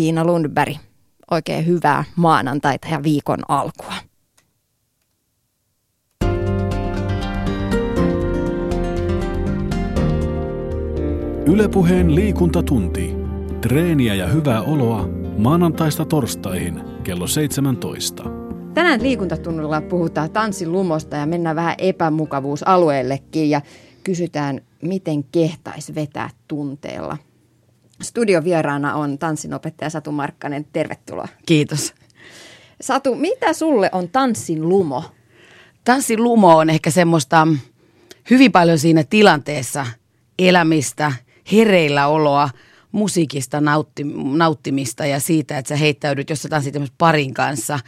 Tiina Lundberg. Oikein hyvää maanantaita ja viikon alkua. Ylepuheen liikuntatunti. Treeniä ja hyvää oloa maanantaista torstaihin kello 17. Tänään liikuntatunnilla puhutaan tanssin lumosta ja mennään vähän epämukavuusalueellekin ja kysytään, miten kehtais vetää tunteella. Studiovieraana on tanssinopettaja Satu Markkanen. Tervetuloa. Kiitos. Satu, mitä sulle on tanssin lumo? Tanssin lumo on ehkä semmoista hyvin paljon siinä tilanteessa elämistä, hereilläoloa, musiikista nautti, nauttimista ja siitä, että sä heittäydyt, jos sä tanssit parin kanssa.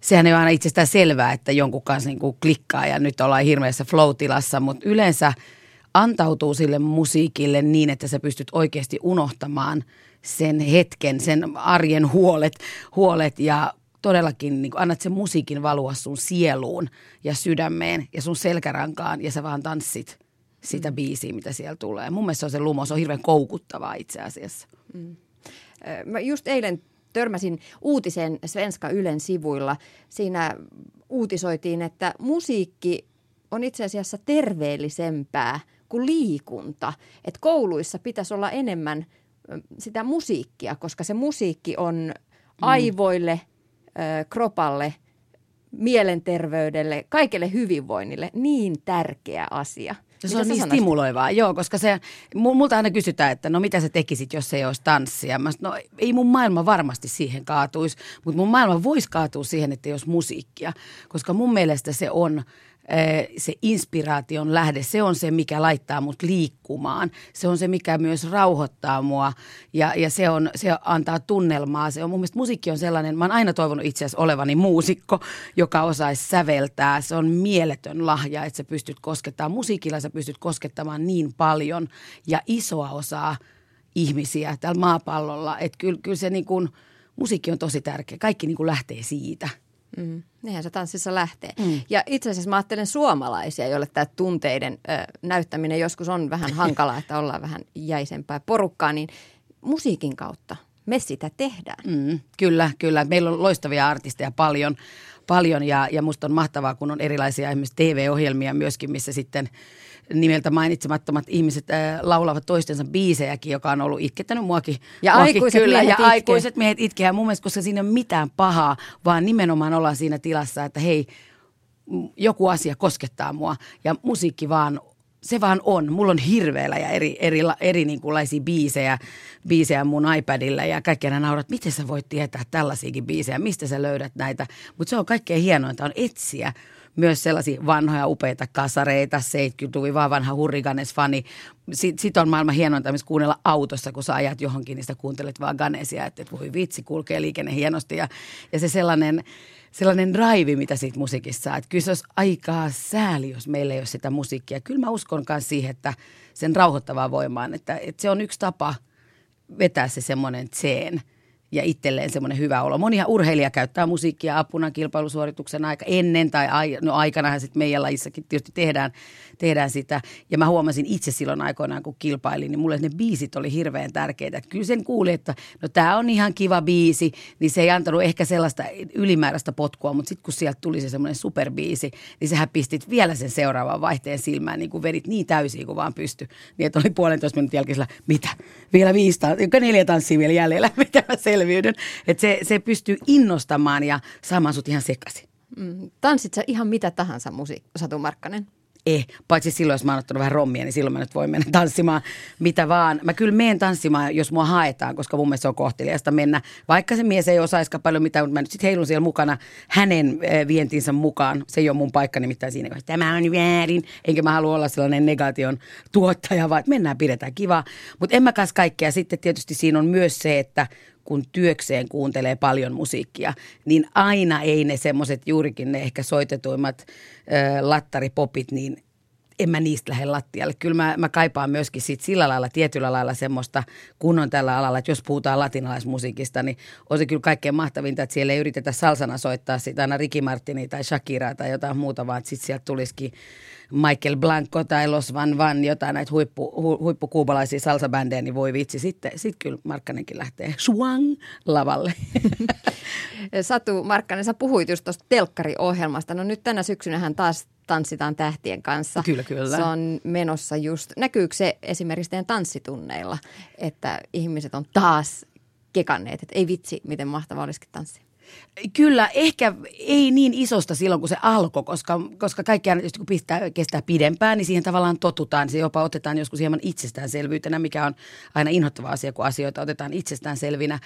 Sehän ei ole aina itsestään selvää, että jonkun kanssa niin kuin klikkaa ja nyt ollaan hirveässä flow-tilassa, mutta yleensä antautuu sille musiikille niin, että sä pystyt oikeasti unohtamaan sen hetken, sen arjen huolet, huolet ja todellakin niin annat sen musiikin valua sun sieluun ja sydämeen ja sun selkärankaan ja sä vaan tanssit sitä mm. biisiä, mitä siellä tulee. Mun mielestä se on se lumo, se on hirveän koukuttavaa itse asiassa. Mm. Mä just eilen törmäsin uutisen Svenska Ylen sivuilla. Siinä uutisoitiin, että musiikki on itse asiassa terveellisempää kuin liikunta. Että kouluissa pitäisi olla enemmän sitä musiikkia, koska se musiikki on mm. aivoille, kropalle, mielenterveydelle, kaikelle hyvinvoinnille niin tärkeä asia. Ja se on niin sanoisit? stimuloivaa, joo, koska se, multa aina kysytään, että no mitä sä tekisit, jos ei olisi tanssia. Mä no ei mun maailma varmasti siihen kaatuisi, mutta mun maailma voisi kaatua siihen, että olisi musiikkia. Koska mun mielestä se on se inspiraation lähde, se on se, mikä laittaa mut liikkumaan. Se on se, mikä myös rauhoittaa mua ja, ja se, on, se antaa tunnelmaa. Se on, mun mielestä musiikki on sellainen, mä oon aina toivonut itse asiassa olevani muusikko, joka osaisi säveltää. Se on mieletön lahja, että sä pystyt koskettamaan. Musiikilla sä pystyt koskettamaan niin paljon ja isoa osaa ihmisiä tällä maapallolla. Että kyllä, kyllä se niin kuin, musiikki on tosi tärkeä. Kaikki niin kuin lähtee siitä. Mm. Niinhän se tanssissa lähtee. Mm. Ja itse asiassa mä ajattelen suomalaisia, joille tämä tunteiden ö, näyttäminen joskus on vähän hankalaa, että ollaan vähän jäisempää porukkaa, niin musiikin kautta me sitä tehdään. Mm, kyllä, kyllä. Meillä on loistavia artisteja paljon, paljon ja, ja musta on mahtavaa, kun on erilaisia esimerkiksi TV-ohjelmia myöskin, missä sitten – nimeltä mainitsemattomat ihmiset äh, laulavat toistensa biisejäkin, joka on ollut itkettänyt muakin. Ja muakin aikuiset kyllä, miehet Ja itke. aikuiset miehet itkee. mun mielestä, koska siinä ei ole mitään pahaa, vaan nimenomaan ollaan siinä tilassa, että hei, joku asia koskettaa mua ja musiikki vaan se vaan on. Mulla on hirveellä ja eri, eri, eri niin kuin laisia biisejä, biisejä mun iPadilla ja kaikki aina naurat, miten sä voit tietää tällaisiakin biisejä, mistä sä löydät näitä. Mutta se on kaikkein hienointa, on etsiä myös sellaisia vanhoja upeita kasareita, 70-luvun vaan vanha Hurriganes-fani. Sitten sit on maailman hienointa myös kuunnella autossa, kun sä ajat johonkin, niin sä kuuntelet vaan Ganesia, että voi vitsi, kulkee liikenne hienosti. Ja, ja se sellainen, sellainen drive, mitä siitä musiikissa saa. Että kyllä se olisi aikaa sääli, jos meillä ei ole sitä musiikkia. Kyllä mä uskon myös siihen, että sen rauhoittavaa voimaan, että, että se on yksi tapa vetää se semmoinen tseen – ja itselleen semmoinen hyvä olo. Monia urheilija käyttää musiikkia apuna kilpailusuorituksen aika ennen tai ai, no aikanahan sitten meidän lajissakin tietysti tehdään, tehdään sitä. Ja mä huomasin itse silloin aikoinaan, kun kilpailin, niin mulle ne biisit oli hirveän tärkeitä. Kyllä sen kuuli, että no tämä on ihan kiva biisi, niin se ei antanut ehkä sellaista ylimääräistä potkua, mutta sitten kun sieltä tuli se semmoinen superbiisi, niin sehän pistit vielä sen seuraavan vaihteen silmään, niin kuin vedit niin täysin kuin vaan pysty. Niin että oli puolentoista minuutin jälkeen mitä? Vielä viisi, neljä tanssia vielä jäljellä, mitä mä selviydyn. Että se, se pystyy innostamaan ja saamaan sut ihan sekaisin. Mm. Tanssit sä ihan mitä tahansa musiikki, Satu Markkanen? Eh, paitsi silloin, jos mä oon ottanut vähän rommia, niin silloin mä nyt voin mennä tanssimaan mitä vaan. Mä kyllä menen tanssimaan, jos mua haetaan, koska mun mielestä se on kohteliasta mennä. Vaikka se mies ei osaisika paljon mitään, mutta mä nyt sitten heilun siellä mukana hänen eh, vientinsä mukaan. Se ei ole mun paikka nimittäin siinä, että tämä on väärin. Enkä mä halua olla sellainen negaation tuottaja, vaan että mennään, pidetään kivaa. Mutta en mä kanssa kaikkea. Sitten tietysti siinä on myös se, että kun työkseen kuuntelee paljon musiikkia, niin aina ei ne semmoiset juurikin ne ehkä soitetuimmat ö, lattaripopit, niin en mä niistä lähde lattialle. Kyllä mä, mä kaipaan myöskin sit sillä lailla, tietyllä lailla semmoista kunnon tällä alalla, että jos puhutaan latinalaismusiikista, niin on se kyllä kaikkein mahtavinta, että siellä ei yritetä salsana soittaa sitä aina Ricky Martini tai Shakiraa tai jotain muuta, vaan sitten sieltä tulisikin Michael Blanco tai Los Van Van, jotain näitä huippu, hu, huippukuubalaisia salsabändejä, niin voi vitsi, sitten sit kyllä Markkanenkin lähtee swang lavalle. Satu Markkanen, sä puhuit just tuosta telkkariohjelmasta. No nyt tänä syksynähän taas tanssitaan tähtien kanssa. Kyllä, kyllä. Se on menossa just. Näkyykö se esimerkiksi teidän tanssitunneilla, että ihmiset on taas kekanneet, että ei vitsi, miten mahtavaa olisikin tanssia? Kyllä, ehkä ei niin isosta silloin, kun se alkoi, koska, koska kaikki aina, kun pistää, kestää pidempään, niin siihen tavallaan totutaan. Se jopa otetaan joskus hieman itsestäänselvyytenä, mikä on aina inhottava asia, kun asioita otetaan itsestäänselvinä.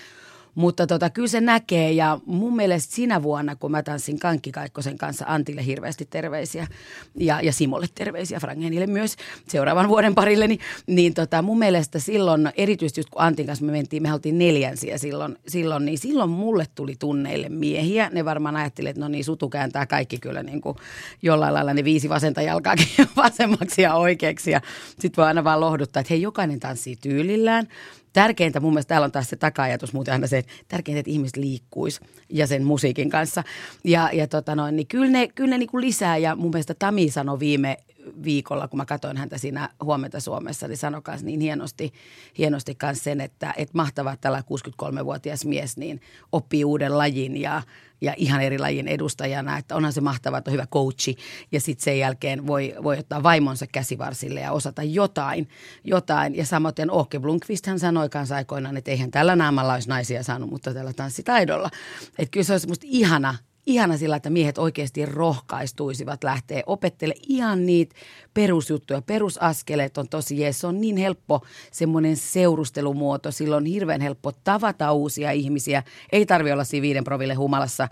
Mutta tota, kyllä se näkee ja mun mielestä sinä vuonna, kun mä tanssin Kankki Kaikkosen kanssa Antille hirveästi terveisiä ja, ja Simolle terveisiä, Frangenille myös seuraavan vuoden parille, niin, niin tota, mun mielestä silloin, erityisesti just kun Antin kanssa me mentiin, me oltiin neljänsiä silloin, silloin, niin silloin mulle tuli tunneille miehiä. Ne varmaan ajattelivat, että no niin, sutu kääntää kaikki kyllä niin kuin jollain lailla ne viisi vasenta jalkaakin vasemmaksi ja oikeaksi ja sitten voi aina vaan lohduttaa, että hei, jokainen tanssii tyylillään tärkeintä mun mielestä täällä on taas se taka-ajatus muuten aina se, että tärkeintä, että ihmiset liikkuisi ja sen musiikin kanssa. Ja, ja tota noin, niin kyllä ne, kyllä ne niin kuin lisää ja mun mielestä Tami sanoi viime viikolla, kun mä katsoin häntä siinä huomenta Suomessa, niin sanoi niin hienosti, hienosti myös sen, että, että mahtavaa, että tällä 63-vuotias mies niin oppii uuden lajin ja, ja ihan eri lajin edustajana, että onhan se mahtavaa, että on hyvä coachi ja sitten sen jälkeen voi, voi ottaa vaimonsa käsivarsille ja osata jotain. jotain. Ja samoin Åke Blomqvist hän sanoi kanssa aikoinaan, että eihän tällä naamalla olisi naisia saanut, mutta tällä tanssitaidolla. Että kyllä se olisi musta ihana, ihana sillä, että miehet oikeasti rohkaistuisivat lähteä opettele ihan niitä perusjuttuja. Perusaskeleet on tosi jees. Se on niin helppo semmoinen seurustelumuoto. Silloin on hirveän helppo tavata uusia ihmisiä. Ei tarvi olla siinä viiden proville humalassa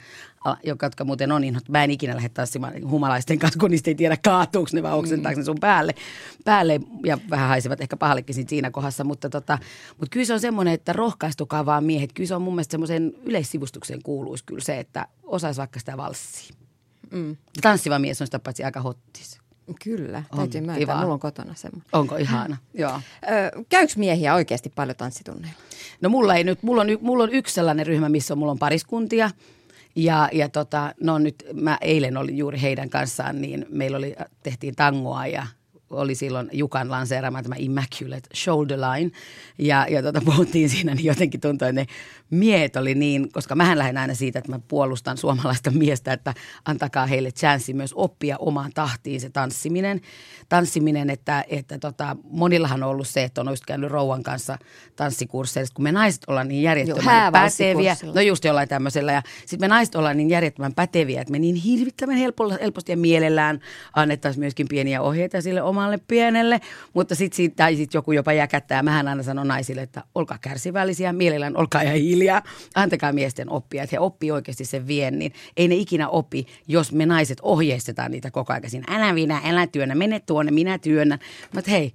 jotka muuten on niin, mä en ikinä lähde tanssimaan humalaisten kanssa, kun niistä ei tiedä kaatuuko ne vai oksentaako mm. ne sun päälle, päälle ja vähän haisevat ehkä pahallekin siinä kohdassa, mutta, tota, mutta kyllä se on semmoinen, että rohkaistukaa vaan miehet. Kyllä se on mun mielestä semmoisen yleissivustukseen kuuluisi kyllä se, että osaisi vaikka sitä valssia. Mm. Tanssiva mies on sitä paitsi aika hottis. Kyllä, täytyy myöntää. Kiva. Mulla on kotona semmoinen. Onko ihana? Joo. Ö, käyks miehiä oikeasti paljon tanssitunneilla? No mulla ei nyt, mulla on, mulla on yksi sellainen ryhmä, missä on, mulla on pariskuntia – ja, ja tota, no nyt mä eilen olin juuri heidän kanssaan, niin meillä oli, tehtiin tangoa ja oli silloin Jukan lanseeraama tämä Immaculate Shoulder Line. Ja, ja tota, puhuttiin siinä, niin jotenkin tuntui, että ne miehet oli niin, koska mähän lähden aina siitä, että mä puolustan suomalaista miestä, että antakaa heille chanssi myös oppia omaan tahtiin se tanssiminen. Tanssiminen, että, että tota, monillahan on ollut se, että on just käynyt rouvan kanssa tanssikursseilla. Kun me naiset ollaan niin järjettömän päteviä. No just jollain tämmöisellä. Ja sitten me naiset ollaan niin järjettömän päteviä, että me niin hirvittävän helposti ja mielellään annettaisiin myöskin pieniä ohjeita sille omalle pienelle. Mutta sitten tai sit joku jopa jäkättää. Mähän aina sanon naisille, että olkaa kärsivällisiä, mielellään olkaa ja hiljaa. Antakaa miesten oppia, että he oppii oikeasti sen viennin. Ei ne ikinä opi, jos me naiset ohjeistetaan niitä koko ajan. Älä minä, älä työnnä, mene tuonne, minä työnnän. Mutta hei,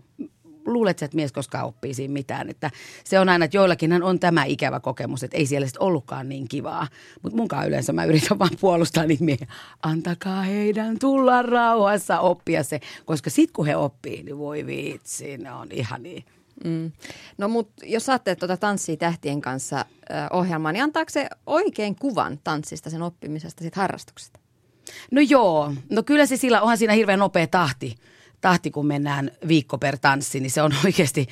luulet että mies koskaan oppii siinä mitään. Että se on aina, että joillakin on tämä ikävä kokemus, että ei siellä sitten ollutkaan niin kivaa. Mutta munkaan yleensä mä yritän vaan puolustaa niin miehiä. Antakaa heidän tulla rauhassa oppia se, koska sitten kun he oppii, niin voi vitsi, ne on ihan niin. Mm. No mutta jos saatte tuota Tanssii tähtien kanssa äh, ohjelmaa, niin antaako se oikein kuvan tanssista, sen oppimisesta, siitä harrastuksesta? No joo, no kyllä se sillä, onhan siinä hirveän nopea tahti tahti, kun mennään viikko per tanssi, niin se on oikeasti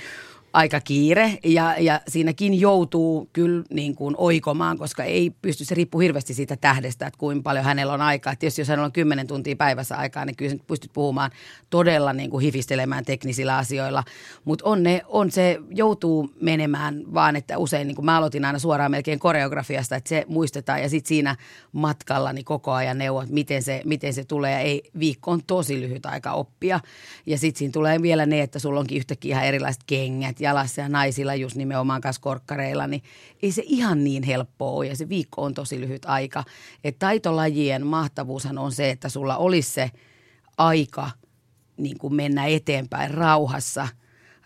aika kiire ja, ja siinäkin joutuu kyllä niin kuin oikomaan, koska ei pysty, se riippuu hirveästi siitä tähdestä, että kuinka paljon hänellä on aikaa. Tietysti jos hänellä on 10 tuntia päivässä aikaa, niin kyllä pystyt puhumaan todella niin kuin hifistelemään teknisillä asioilla. Mutta on, on se, joutuu menemään vaan, että usein niin kuin mä aloitin aina suoraan melkein koreografiasta, että se muistetaan ja sitten siinä matkalla niin koko ajan neuvot, miten se, miten se tulee. Ei, viikko on tosi lyhyt aika oppia ja sitten siinä tulee vielä ne, että sulla onkin yhtäkkiä ihan erilaiset kengät jalassa ja naisilla just nimenomaan kanssa korkkareilla, niin ei se ihan niin helppoa ole ja se viikko on tosi lyhyt aika. Et taitolajien mahtavuushan on se, että sulla olisi se aika niin kuin mennä eteenpäin rauhassa –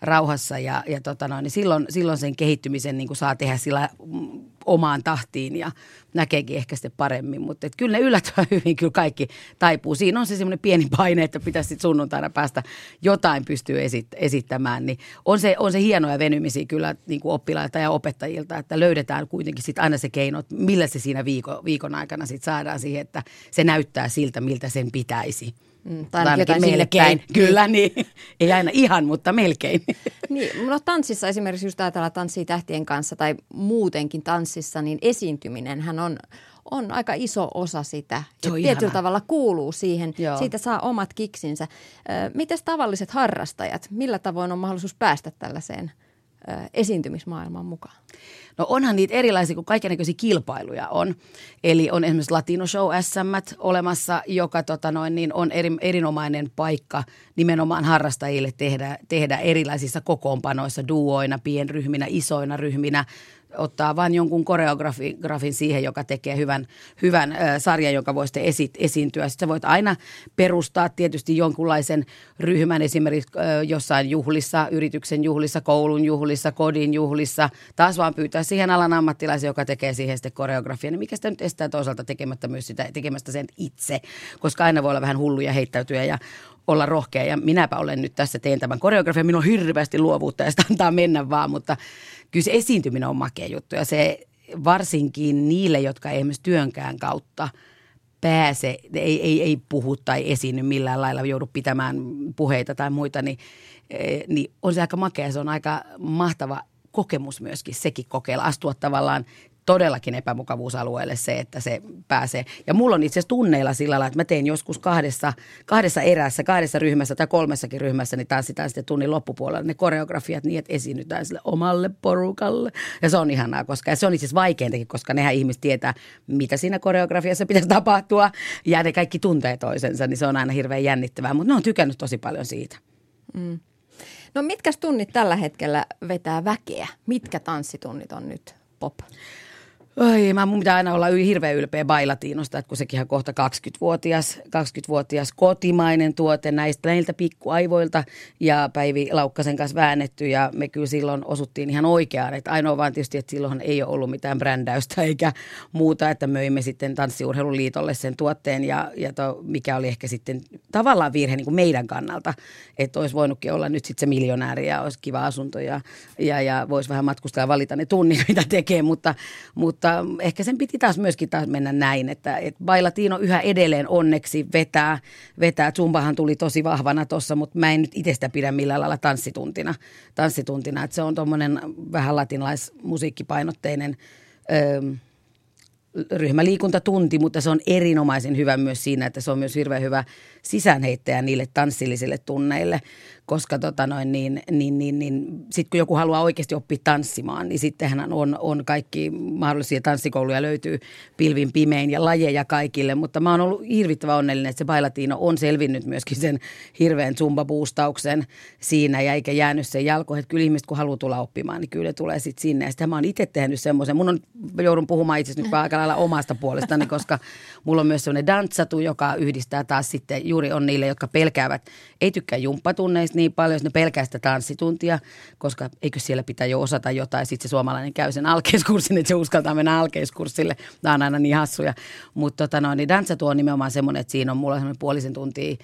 rauhassa ja, ja tota noin, niin silloin, silloin sen kehittymisen niin kuin saa tehdä sillä omaan tahtiin ja näkeekin ehkä sitten paremmin. Mutta kyllä ne yllättävän hyvin kyllä kaikki taipuu. Siinä on se semmoinen pieni paine, että pitäisi sitten sunnuntaina päästä jotain pystyy esit- esittämään. Niin on, se, on se hienoja venymisiä kyllä niin kuin oppilailta ja opettajilta, että löydetään kuitenkin sitten aina se keino, että millä se siinä viikon, viikon aikana sitten saadaan siihen, että se näyttää siltä, miltä sen pitäisi. Mm, tai ainakin melkein. Kyllä, niin. Ei aina ihan, mutta melkein. Niin, no tanssissa esimerkiksi just ajatellaan tanssia tähtien kanssa tai muutenkin tanssissa, niin esiintyminen hän on, on aika iso osa sitä. Se on tietyllä ihana. tavalla kuuluu siihen. Joo. Siitä saa omat kiksinsä. Mites tavalliset harrastajat, millä tavoin on mahdollisuus päästä tällaiseen ö, esiintymismaailmaan mukaan? No onhan niitä erilaisia, kun kaikenlaisia kilpailuja on. Eli on esimerkiksi Latino Show SM olemassa, joka tota noin, niin on eri, erinomainen paikka nimenomaan harrastajille tehdä, tehdä erilaisissa kokoonpanoissa, duoina, pienryhminä, isoina ryhminä, ottaa vain jonkun koreografin siihen, joka tekee hyvän, hyvän ö, sarjan, joka voi sitten esi- esiintyä. Sitten sä voit aina perustaa tietysti jonkunlaisen ryhmän esimerkiksi ö, jossain juhlissa, yrityksen juhlissa, koulun juhlissa, kodin juhlissa. Taas vaan pyytää siihen alan ammattilaisen, joka tekee siihen sitten koreografian. Niin mikä sitä nyt estää toisaalta tekemättä myös sitä, tekemästä sen itse, koska aina voi olla vähän hulluja heittäytyä ja olla rohkea. Ja minäpä olen nyt tässä, teen tämän koreografian, minulla on hirveästi luovuutta ja sitä antaa mennä vaan, mutta kyllä se esiintyminen on makea juttu. Ja se varsinkin niille, jotka ei esimerkiksi työnkään kautta pääse, ei, ei, ei puhu tai esiinny millään lailla, joudu pitämään puheita tai muita, niin, eh, niin on se aika makea, se on aika mahtava kokemus myöskin sekin kokeilla, astua tavallaan todellakin epämukavuusalueelle se, että se pääsee. Ja mulla on itse asiassa tunneilla sillä lailla, että mä teen joskus kahdessa, kahdessa erässä, kahdessa ryhmässä tai kolmessakin ryhmässä, niin tanssitaan sitten tunnin loppupuolella ne koreografiat niin, että esiinnytään sille omalle porukalle. Ja se on ihanaa, koska ja se on itse asiassa vaikeintakin, koska nehän ihmiset tietää, mitä siinä koreografiassa pitäisi tapahtua ja ne kaikki tuntee toisensa, niin se on aina hirveän jännittävää, mutta ne on tykännyt tosi paljon siitä. No mitkä tunnit tällä hetkellä vetää väkeä? Mitkä tanssitunnit on nyt pop? Oi, mä mun pitää aina olla hirveän ylpeä Bailatiinosta, että kun sekin on kohta 20-vuotias, 20-vuotias kotimainen tuote näistä näiltä pikkuaivoilta. Ja Päivi Laukkasen kanssa väännetty ja me kyllä silloin osuttiin ihan oikeaan, että ainoa vaan tietysti, että silloin ei ole ollut mitään brändäystä eikä muuta, että möimme sitten Tanssiurheiluliitolle sen tuotteen. Ja, ja to, mikä oli ehkä sitten tavallaan virhe niin kuin meidän kannalta, että olisi voinutkin olla nyt sitten se miljonääri ja olisi kiva asunto ja, ja, ja voisi vähän matkustaa ja valita ne tunnit, mitä tekee, mutta, mutta ehkä sen piti taas myöskin taas mennä näin, että, että Bailatino yhä edelleen onneksi vetää, vetää. Zumbahan tuli tosi vahvana tuossa, mutta mä en nyt itsestä pidä millään lailla tanssituntina, tanssituntina että se on tuommoinen vähän latinalaismusiikkipainotteinen öö, ryhmäliikuntatunti, mutta se on erinomaisen hyvä myös siinä, että se on myös hirveän hyvä sisäänheittäjä niille tanssillisille tunneille, koska tota noin, niin, niin, niin, niin sitten kun joku haluaa oikeasti oppia tanssimaan, niin sittenhän on, on kaikki mahdollisia tanssikouluja löytyy pilvin pimein ja lajeja kaikille, mutta mä oon ollut hirvittävän onnellinen, että se Bailatino on selvinnyt myöskin sen hirveän zumba-boostauksen siinä ja eikä jäänyt sen jalkoihin, että kyllä ihmiset kun haluaa tulla oppimaan, niin kyllä tulee sitten sinne. Ja sitä mä oon itse tehnyt semmoisen, mun on, joudun puhumaan itse nyt aika lailla omasta puolestani, koska mulla on myös semmoinen danssatu, joka yhdistää taas sitten juuri on niille, jotka pelkäävät, ei tykkää jumppatunneista niin paljon, jos ne pelkää sitä tanssituntia, koska eikö siellä pitää jo osata jotain, sitten se suomalainen käy sen alkeiskurssin, että se uskaltaa mennä alkeiskurssille, nämä on aina niin hassuja, mutta tota no, niin danssatu on nimenomaan semmoinen, että siinä on mulla semmoinen puolisen tuntia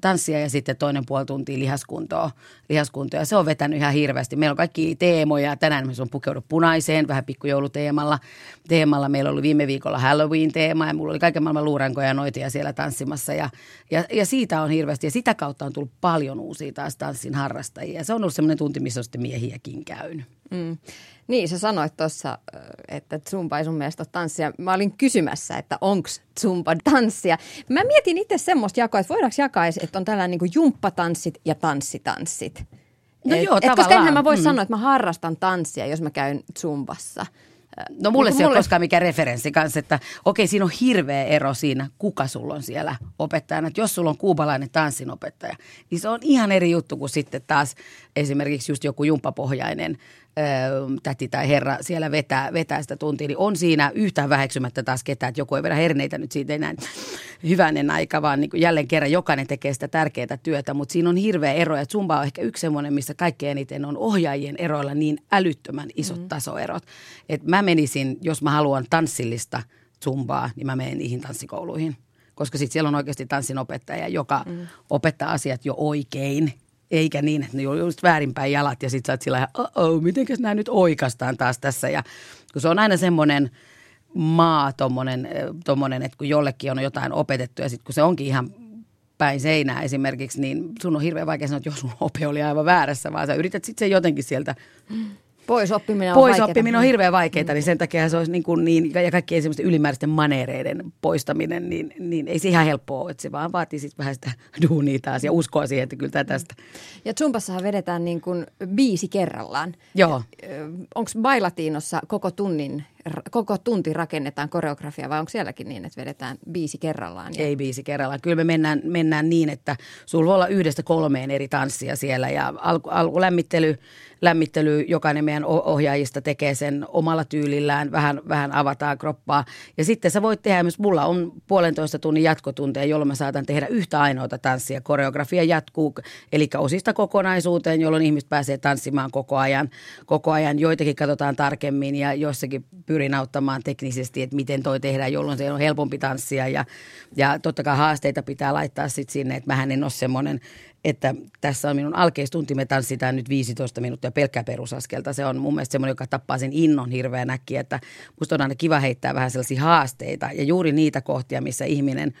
tanssia ja sitten toinen puoli tuntia lihaskuntoa, lihaskuntoa. Ja se on vetänyt ihan hirveästi. Meillä on kaikki teemoja. Tänään me on pukeudu punaiseen, vähän pikkujouluteemalla. Teemalla meillä oli viime viikolla Halloween-teema ja mulla oli kaiken maailman luurankoja ja noitia siellä tanssimassa. Ja, ja, ja, siitä on hirveästi. Ja sitä kautta on tullut paljon uusia taas tanssin harrastajia. Se on ollut semmoinen tunti, missä on sitten miehiäkin käynyt. Mm. Niin, sä sanoit tuossa, että Zumba ei sun mielestä ole tanssia. Mä olin kysymässä, että onko Zumba tanssia. Mä mietin itse semmoista jakoa, että voidaanko jakaa, että on tällainen niin jumppatanssit ja tanssitanssit. No et, joo, et, Koska tavallaan. enhän mä voi Mm. sanoa, että mä harrastan tanssia, jos mä käyn Zumbassa. No mulle Niin se ei kun ole koskaan mikään referenssi kanssa, että okei, siinä on hirveä ero siinä, kuka sulla on siellä opettajana. Että jos sulla on kuubalainen tanssinopettaja, niin se on ihan eri juttu kuin sitten taas esimerkiksi just joku jumppapohjainen täti tai herra siellä vetää, vetää sitä tuntia, niin on siinä yhtään väheksymättä taas ketään, että joku ei vedä herneitä nyt siitä enää hyvänen aika, vaan niin jälleen kerran jokainen tekee sitä tärkeää työtä, mutta siinä on hirveä ero, ja Zumba on ehkä yksi semmoinen, missä kaikkein eniten on ohjaajien eroilla niin älyttömän isot mm. tasoerot. Et mä menisin, jos mä haluan tanssillista Zumbaa, niin mä menen niihin tanssikouluihin koska sitten siellä on oikeasti tanssinopettaja, joka mm. opettaa asiat jo oikein eikä niin, että ne on just väärinpäin jalat ja sitten sä oot sillä oh mitenkäs nämä nyt oikastaan taas tässä. Ja kun se on aina semmoinen maa, tommonen, tommonen, että kun jollekin on jotain opetettu ja sitten kun se onkin ihan päin seinää esimerkiksi, niin sun on hirveän vaikea sanoa, että jos sun ope oli aivan väärässä, vaan sä yrität sitten jotenkin sieltä Pois oppiminen on Pois oppiminen on hirveän vaikeaa, mm. niin sen takia se olisi niin, kuin niin ja kaikkien semmoisten ylimääräisten manereiden poistaminen, niin, niin ei se ihan helppoa ole, että se vaan vaatii sitten vähän sitä duunia taas ja uskoa siihen, että kyllä tämä tästä. Ja Zumbassahan vedetään niin kuin biisi kerrallaan. Joo. Onko Bailatiinossa koko tunnin koko tunti rakennetaan koreografia vai onko sielläkin niin, että vedetään biisi kerrallaan? Ja... Ei biisi kerrallaan. Kyllä me mennään, mennään niin, että sulla voi olla yhdestä kolmeen eri tanssia siellä ja alku, alkulämmittely, lämmittely, jokainen meidän ohjaajista tekee sen omalla tyylillään, vähän, vähän avataan kroppaa. Ja sitten sä voit tehdä, myös mulla on puolentoista tunnin jatkotunteja, jolloin mä saatan tehdä yhtä ainoata tanssia. Koreografia jatkuu, eli osista kokonaisuuteen, jolloin ihmiset pääsee tanssimaan koko ajan. Koko ajan joitakin katsotaan tarkemmin ja joissakin pyrin auttamaan teknisesti, että miten toi tehdään, jolloin se on helpompi tanssia. Ja, ja totta kai haasteita pitää laittaa sitten sinne, että mähän en ole semmoinen, että tässä on minun alkeistunti, me tanssitaan nyt 15 minuuttia pelkkää perusaskelta. Se on mun mielestä semmoinen, joka tappaa sen innon hirveän äkkiä, että musta on aina kiva heittää vähän sellaisia haasteita ja juuri niitä kohtia, missä ihminen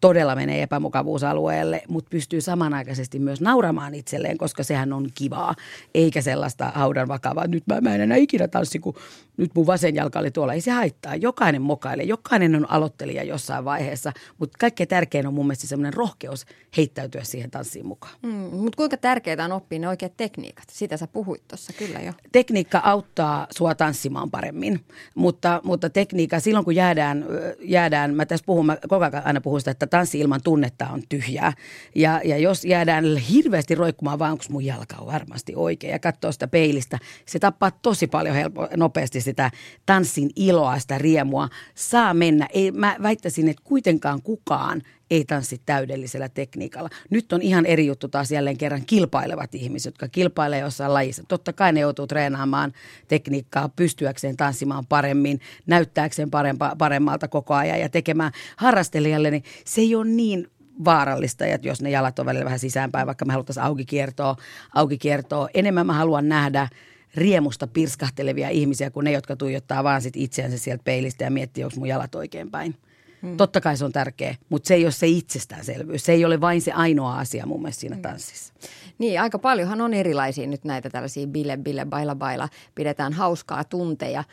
todella menee epämukavuusalueelle, mutta pystyy samanaikaisesti myös nauramaan itselleen, koska sehän on kivaa, eikä sellaista haudan vakavaa. Nyt mä, mä en enää ikinä tanssi, kun nyt mun vasen jalka oli tuolla. Ei se haittaa. Jokainen mokailee, jokainen on aloittelija jossain vaiheessa, mutta kaikkein tärkein on mun mielestä semmoinen rohkeus heittäytyä siihen tanssiin mukaan. Mm, mutta kuinka tärkeää on oppia ne oikeat tekniikat? Sitä sä puhuit tuossa kyllä jo. Tekniikka auttaa sua tanssimaan paremmin, mutta, mutta tekniikka, silloin kun jäädään, jäädään mä tässä puhun, mä koko ajan aina puhun sitä, että tanssi ilman tunnetta on tyhjää. Ja, ja jos jäädään hirveästi roikkumaan vaan, onko mun jalka on varmasti oikein ja katsoo sitä peilistä, se tappaa tosi paljon helpo, nopeasti sitä tanssin iloa, sitä riemua. Saa mennä. Ei, mä väittäisin, että kuitenkaan kukaan ei tanssi täydellisellä tekniikalla. Nyt on ihan eri juttu taas jälleen kerran kilpailevat ihmiset, jotka kilpailevat jossain lajissa. Totta kai ne joutuu treenaamaan tekniikkaa pystyäkseen tanssimaan paremmin, näyttääkseen parempa, paremmalta koko ajan ja tekemään harrastelijalle, niin se ei ole niin vaarallista, että jos ne jalat on välillä vähän sisäänpäin, vaikka me haluttaisiin auki kiertoa, auki kiertoa. Enemmän mä haluan nähdä riemusta pirskahtelevia ihmisiä kuin ne, jotka tuijottaa vaan sit itseänsä sieltä peilistä ja miettii, onko mun jalat oikein päin. Hmm. Totta kai se on tärkeä, mutta se ei ole se itsestäänselvyys. Se ei ole vain se ainoa asia mun mielestä siinä hmm. tanssissa. Niin, aika paljonhan on erilaisia nyt näitä tällaisia bile, bile, baila, baila. Pidetään hauskaa tunteja,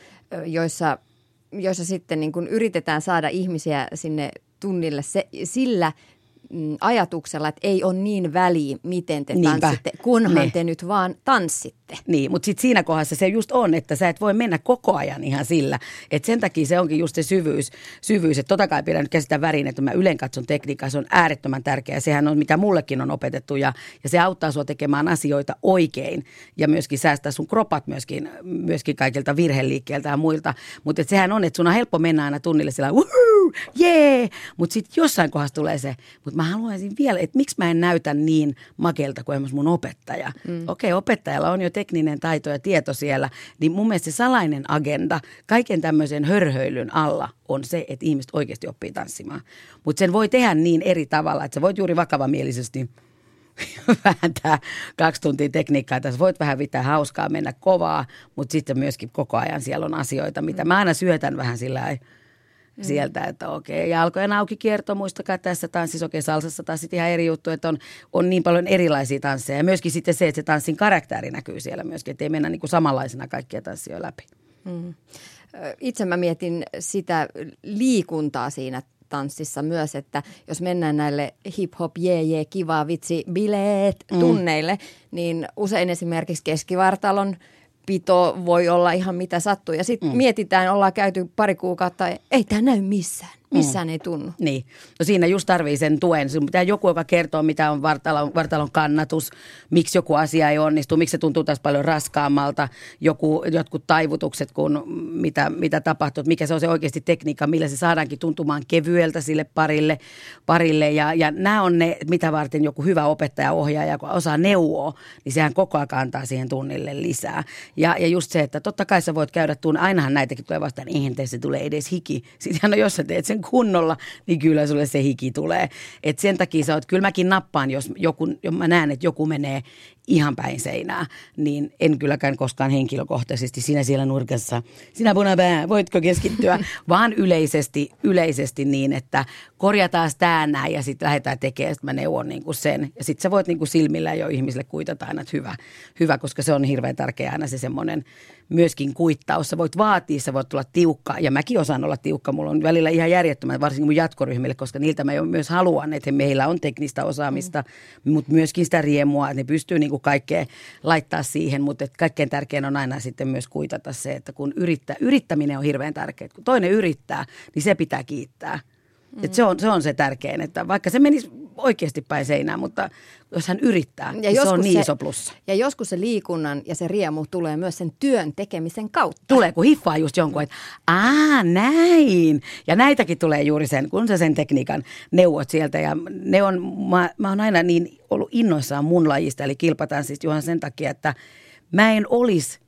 joissa, joissa sitten niin kun yritetään saada ihmisiä sinne tunnille se, sillä ajatuksella, että ei ole niin väliä, miten te Niinpä. tanssitte, kunhan ne. te nyt vaan tanssitte. Niin, mutta sitten siinä kohdassa se just on, että sä et voi mennä koko ajan ihan sillä. Että sen takia se onkin just se syvyys, syvyys että totta kai pidän nyt käsittää värin, että mä ylen katson tekniikkaa, se on äärettömän tärkeää. Sehän on, mitä mullekin on opetettu ja, ja se auttaa sua tekemään asioita oikein ja myöskin säästää sun kropat myöskin, myöskin kaikilta virheliikkeiltä ja muilta. Mutta sehän on, että sun on helppo mennä aina tunnille sillä jee, yeah! mutta sitten jossain kohdassa tulee se, mutta mä haluaisin vielä, että miksi mä en näytä niin makelta kuin esimerkiksi mun opettaja. Mm. Okei, okay, opettajalla on jo tekninen taito ja tieto siellä, niin mun mielestä se salainen agenda kaiken tämmöisen hörhöilyn alla on se, että ihmiset oikeasti oppii tanssimaan. Mutta sen voi tehdä niin eri tavalla, että sä voit juuri vakavamielisesti vääntää kaksi tuntia tekniikkaa. Tässä voit vähän pitää hauskaa, mennä kovaa, mutta sitten myöskin koko ajan siellä on asioita, mitä mä aina syötän vähän sillä lailla mm. sieltä, että okei, jalkojen auki kierto, muistakaa tässä tanssissa, okei, salsassa taas sitten ihan eri juttu, että on, on niin paljon erilaisia tansseja. Ja myöskin sitten se, että se tanssin karakteri näkyy siellä myöskin, että ei mennä niin kuin samanlaisena kaikkia tanssioja läpi. Mm. Itse mä mietin sitä liikuntaa siinä tanssissa myös, että jos mennään näille hip-hop, jee, jee, kiva, vitsi, bileet mm. tunneille, mm. niin usein esimerkiksi keskivartalon – pito voi olla ihan mitä sattuu. Ja sitten mm. mietitään, ollaan käyty pari kuukautta, ei tämä näy missään. Missään mm. ei tunnu. Niin. No siinä just tarvii sen tuen. Sinun pitää joku, joka kertoo, mitä on vartalon, vartalon kannatus, miksi joku asia ei onnistu, miksi se tuntuu taas paljon raskaammalta, joku, jotkut taivutukset, kun mitä, mitä tapahtuu, mikä se on se oikeasti tekniikka, millä se saadaankin tuntumaan kevyeltä sille parille. parille. Ja, ja nämä on ne, mitä varten joku hyvä opettaja, ohjaaja, kun osaa neuvoa, niin sehän koko ajan antaa siihen tunnille lisää. Ja, ja just se, että totta kai sä voit käydä tuun, ainahan näitäkin tulee vastaan, eihän teissä tulee edes hiki. Sitten no, jos sä teet sen kunnolla, niin kyllä sulle se hiki tulee. Et sen takia sä oot, kyllä mäkin nappaan, jos, joku, jos mä näen, että joku menee ihan päin seinää, niin en kylläkään koskaan henkilökohtaisesti sinä siellä nurkassa, sinä punapää, voitko keskittyä, vaan yleisesti, yleisesti niin, että korjataan tämä näin ja sitten lähdetään tekemään, että mä neuvon niin kuin sen. Ja sitten sä voit niin kuin silmillä jo ihmisille kuitata aina, että hyvä, hyvä, koska se on hirveän tärkeä aina se semmoinen myöskin kuittaus. Sä voit vaatia, sä voit olla tiukka ja mäkin osaan olla tiukka. Mulla on välillä ihan järjettömän, varsinkin mun jatkoryhmille, koska niiltä mä myös haluan, että meillä on teknistä osaamista, mm. mutta myöskin sitä riemua, että ne pystyy niin kuin kaikkea laittaa siihen, mutta että kaikkein tärkein on aina sitten myös kuitata se, että kun yrittää, yrittäminen on hirveän tärkeää. Kun toinen yrittää, niin se pitää kiittää. Mm. Et se, on, se on se tärkein, että vaikka se menisi oikeasti päin seinään, mutta jos hän yrittää, ja niin se on niin se, iso plussa. Ja joskus se liikunnan ja se riemu tulee myös sen työn tekemisen kautta. Tulee, kun hiffaa just jonkun, että aa näin. Ja näitäkin tulee juuri sen, kun sä sen tekniikan neuvot sieltä. Ja ne on, mä, mä oon aina niin ollut innoissaan mun lajista, eli siis juhan sen takia, että mä en olisi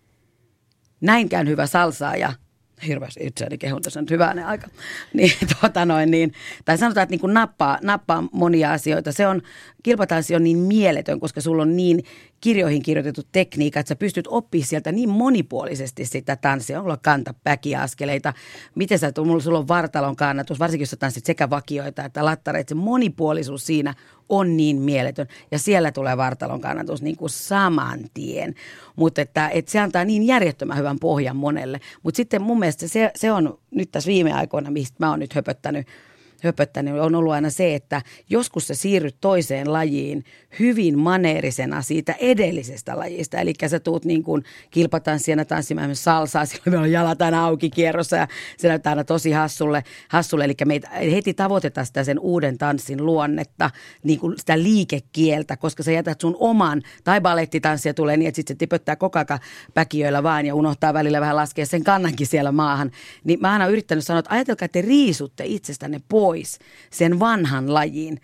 näinkään hyvä salsaaja – hirveästi itseäni kehun tässä nyt hyvänä aika. Niin, tuota noin, niin, tai sanotaan, että niin kuin nappaa, nappaa monia asioita. Se on, kilpatanssi on niin mieletön, koska sulla on niin kirjoihin kirjoitettu tekniikka, että sä pystyt oppimaan sieltä niin monipuolisesti sitä tanssia. On kanta päkiaskeleita, miten sä, mulla sulla on vartalon kannatus, varsinkin jos sä tanssit sekä vakioita että lattareita. Se monipuolisuus siinä on niin mieletön. Ja siellä tulee vartalon kannatus niin kuin saman tien. Mutta että, että se antaa niin järjettömän hyvän pohjan monelle. Mutta sitten mun mielestä se, se on nyt tässä viime aikoina, mistä mä oon nyt höpöttänyt – höpöttänyt, on ollut aina se, että joskus sä siirryt toiseen lajiin hyvin maneerisena siitä edellisestä lajista. Eli sä tuut niin kuin kilpatanssijana tanssimaan salsaa, silloin meillä on jalat aina auki kierrossa ja se näyttää aina tosi hassulle. hassulle. Eli me heti tavoitetaan sitä sen uuden tanssin luonnetta, niin kuin sitä liikekieltä, koska sä jätät sun oman, tai balettitanssia tulee niin, että sitten se tipöttää koko ajan päkiöillä vaan ja unohtaa välillä vähän laskea sen kannankin siellä maahan. Niin mä aina yrittänyt sanoa, että ajatelkaa, että te riisutte itsestänne pois pois sen vanhan lajin,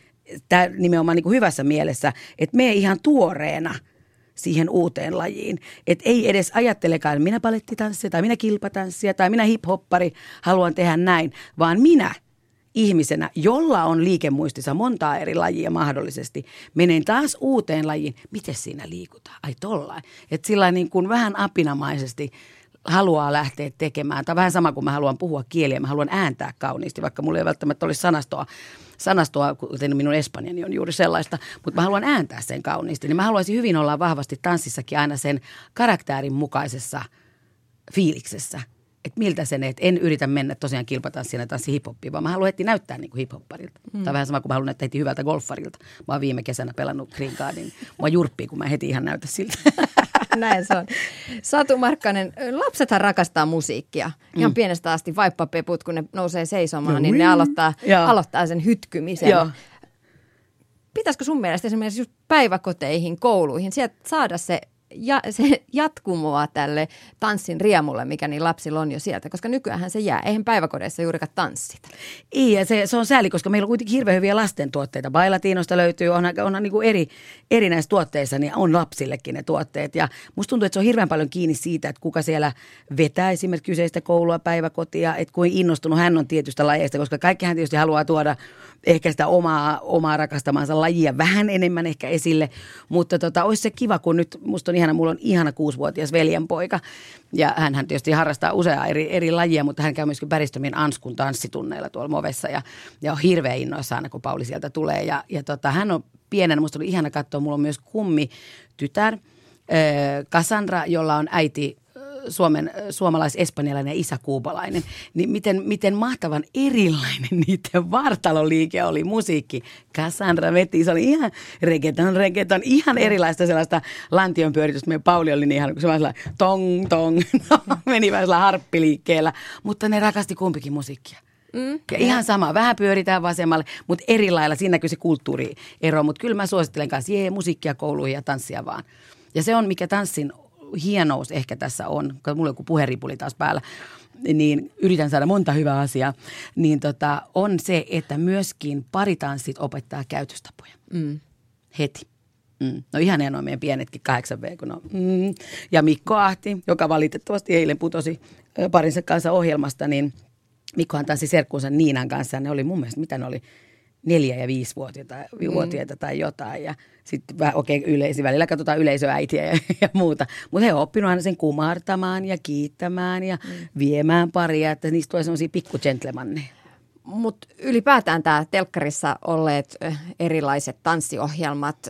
tämä nimenomaan niin kuin hyvässä mielessä, että me ihan tuoreena siihen uuteen lajiin. Että ei edes ajattelekaan, että minä palettitanssia tai minä kilpatanssia tai minä hiphoppari haluan tehdä näin, vaan minä ihmisenä, jolla on liikemuistissa montaa eri lajia mahdollisesti, menen taas uuteen lajiin. Miten siinä liikutaan? Ai tollain. Että sillä niin kuin vähän apinamaisesti haluaa lähteä tekemään. Tai vähän sama kuin mä haluan puhua kieliä, mä haluan ääntää kauniisti, vaikka mulla ei välttämättä olisi sanastoa, sanastoa kuten minun espanjani on juuri sellaista, mutta mä haluan ääntää sen kauniisti. Niin mä haluaisin hyvin olla vahvasti tanssissakin aina sen karakterin mukaisessa fiiliksessä. Että miltä sen, että en yritä mennä tosiaan kilpatanssina tanssi hiphoppiin, vaan mä haluan heti näyttää niin kuin hiphopparilta. Hmm. Tai vähän sama kuin mä haluan näyttää heti hyvältä golfarilta. Mä oon viime kesänä pelannut Green Cardin. Mä jurppii, kun mä heti ihan näytä siltä. Näin se on. Satu Markkanen, lapsethan rakastaa musiikkia. Ihan mm. pienestä asti vaippapeput, kun ne nousee seisomaan, no, niin ne aloittaa, aloittaa sen hytkymisen. Joo. Pitäisikö sun mielestä esimerkiksi just päiväkoteihin, kouluihin, sieltä saada se ja, se jatkumoa tälle tanssin riemulle, mikä niin lapsilla on jo sieltä, koska nykyään se jää. Eihän päiväkodeissa juurikaan tanssita. Ei, ja se, se on sääli, koska meillä on kuitenkin hirveän hyviä lasten tuotteita. Bailatiinosta löytyy, on, on, on niin kuin eri, eri näissä tuotteissa, niin on lapsillekin ne tuotteet. Ja musta tuntuu, että se on hirveän paljon kiinni siitä, että kuka siellä vetää esimerkiksi kyseistä koulua, päiväkotia, että kuin innostunut hän on tietystä lajeista, koska kaikki hän tietysti haluaa tuoda ehkä sitä omaa, omaa rakastamansa lajia vähän enemmän ehkä esille. Mutta tota, olisi se kiva, kun nyt musta on ihana, mulla on ihana kuusivuotias veljenpoika. Ja hän tietysti harrastaa useaa eri, eri lajia, mutta hän käy myöskin Päristömin Anskun tanssitunneilla tuolla Movessa. Ja, ja on hirveän innoissa aina, kun Pauli sieltä tulee. Ja, ja tota, hän on pienenä, musta oli ihana katsoa, mulla on myös kummi tytär, Cassandra, jolla on äiti suomen, suomalais-espanjalainen ja isä kuubalainen, niin miten, miten mahtavan erilainen niiden vartaloliike oli musiikki. Cassandra veti, se oli ihan reggaeton, reggaeton, ihan erilaista sellaista lantion pyöritystä. Meidän Pauli oli niin ihan, kun se vaan tong, tong, no, meni vähän harppiliikkeellä, mutta ne rakasti kumpikin musiikkia. Mm, ja ihan sama, vähän pyöritään vasemmalle, mutta eri lailla, siinä näkyy se kulttuuriero. Mutta kyllä mä suosittelen kanssa, jee, musiikkia kouluihin ja tanssia vaan. Ja se on, mikä tanssin hienous ehkä tässä on, kun mulla on joku puheripuli taas päällä, niin yritän saada monta hyvää asiaa, niin tota, on se, että myöskin paritanssit opettaa käytöstapoja. Mm. Heti. Mm. No ihan ne on meidän pienetkin 8V, kun on. Mm. Ja Mikko Ahti, joka valitettavasti eilen putosi parinsa kanssa ohjelmasta, niin Mikkohan tanssi serkkuunsa Niinan kanssa. Ne oli mun mielestä, mitä ne oli, neljä- ja viisivuotiaita mm. vuotiaita tai jotain. Ja sitten okei, okay, yleisi, välillä katsotaan yleisöäitiä ja, ja muuta. Mutta he on oppinut aina sen kumartamaan ja kiittämään ja mm. viemään paria, että niistä tulee sellaisia pikku. Mutta ylipäätään tämä telkkarissa olleet erilaiset tanssiohjelmat,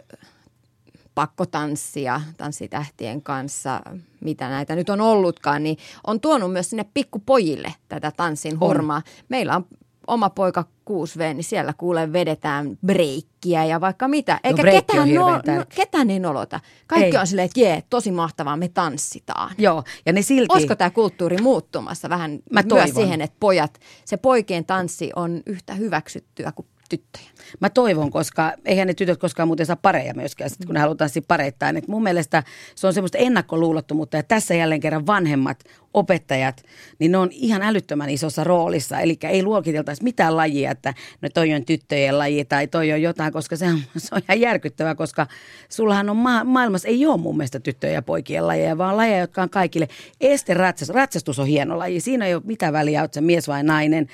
pakkotanssia tanssitähtien kanssa, mitä näitä nyt on ollutkaan, niin on tuonut myös sinne pikkupojille tätä tanssin hormaa. Meillä on oma poika 6V, niin siellä kuule vedetään breikkiä ja vaikka mitä. No, Eikä no, ketään, no, no, ketään ei nolota. Kaikki ei. on silleen, että jee, tosi mahtavaa, me tanssitaan. Joo, ja ne silti... Olisiko tämä kulttuuri muuttumassa vähän Mä myös toivon. siihen, että pojat, se poikien tanssi on yhtä hyväksyttyä kuin tyttöjä. Mä toivon, koska eihän ne tytöt koskaan muuten saa pareja myöskään, sit, kun ne halutaan pareittain. Et mun mielestä se on semmoista ennakkoluulottomuutta ja tässä jälleen kerran vanhemmat opettajat, niin ne on ihan älyttömän isossa roolissa. Eli ei luokiteltaisi mitään lajia, että no toi on tyttöjen laji tai toi on jotain, koska se on, se on ihan järkyttävää, koska sullahan on ma- maailmassa, ei ole mun mielestä tyttöjen ja poikien lajeja, vaan lajeja, jotka on kaikille. Este ratsastus, ratsastus on hieno laji. Siinä ei ole mitään väliä, oot mies vai nainen,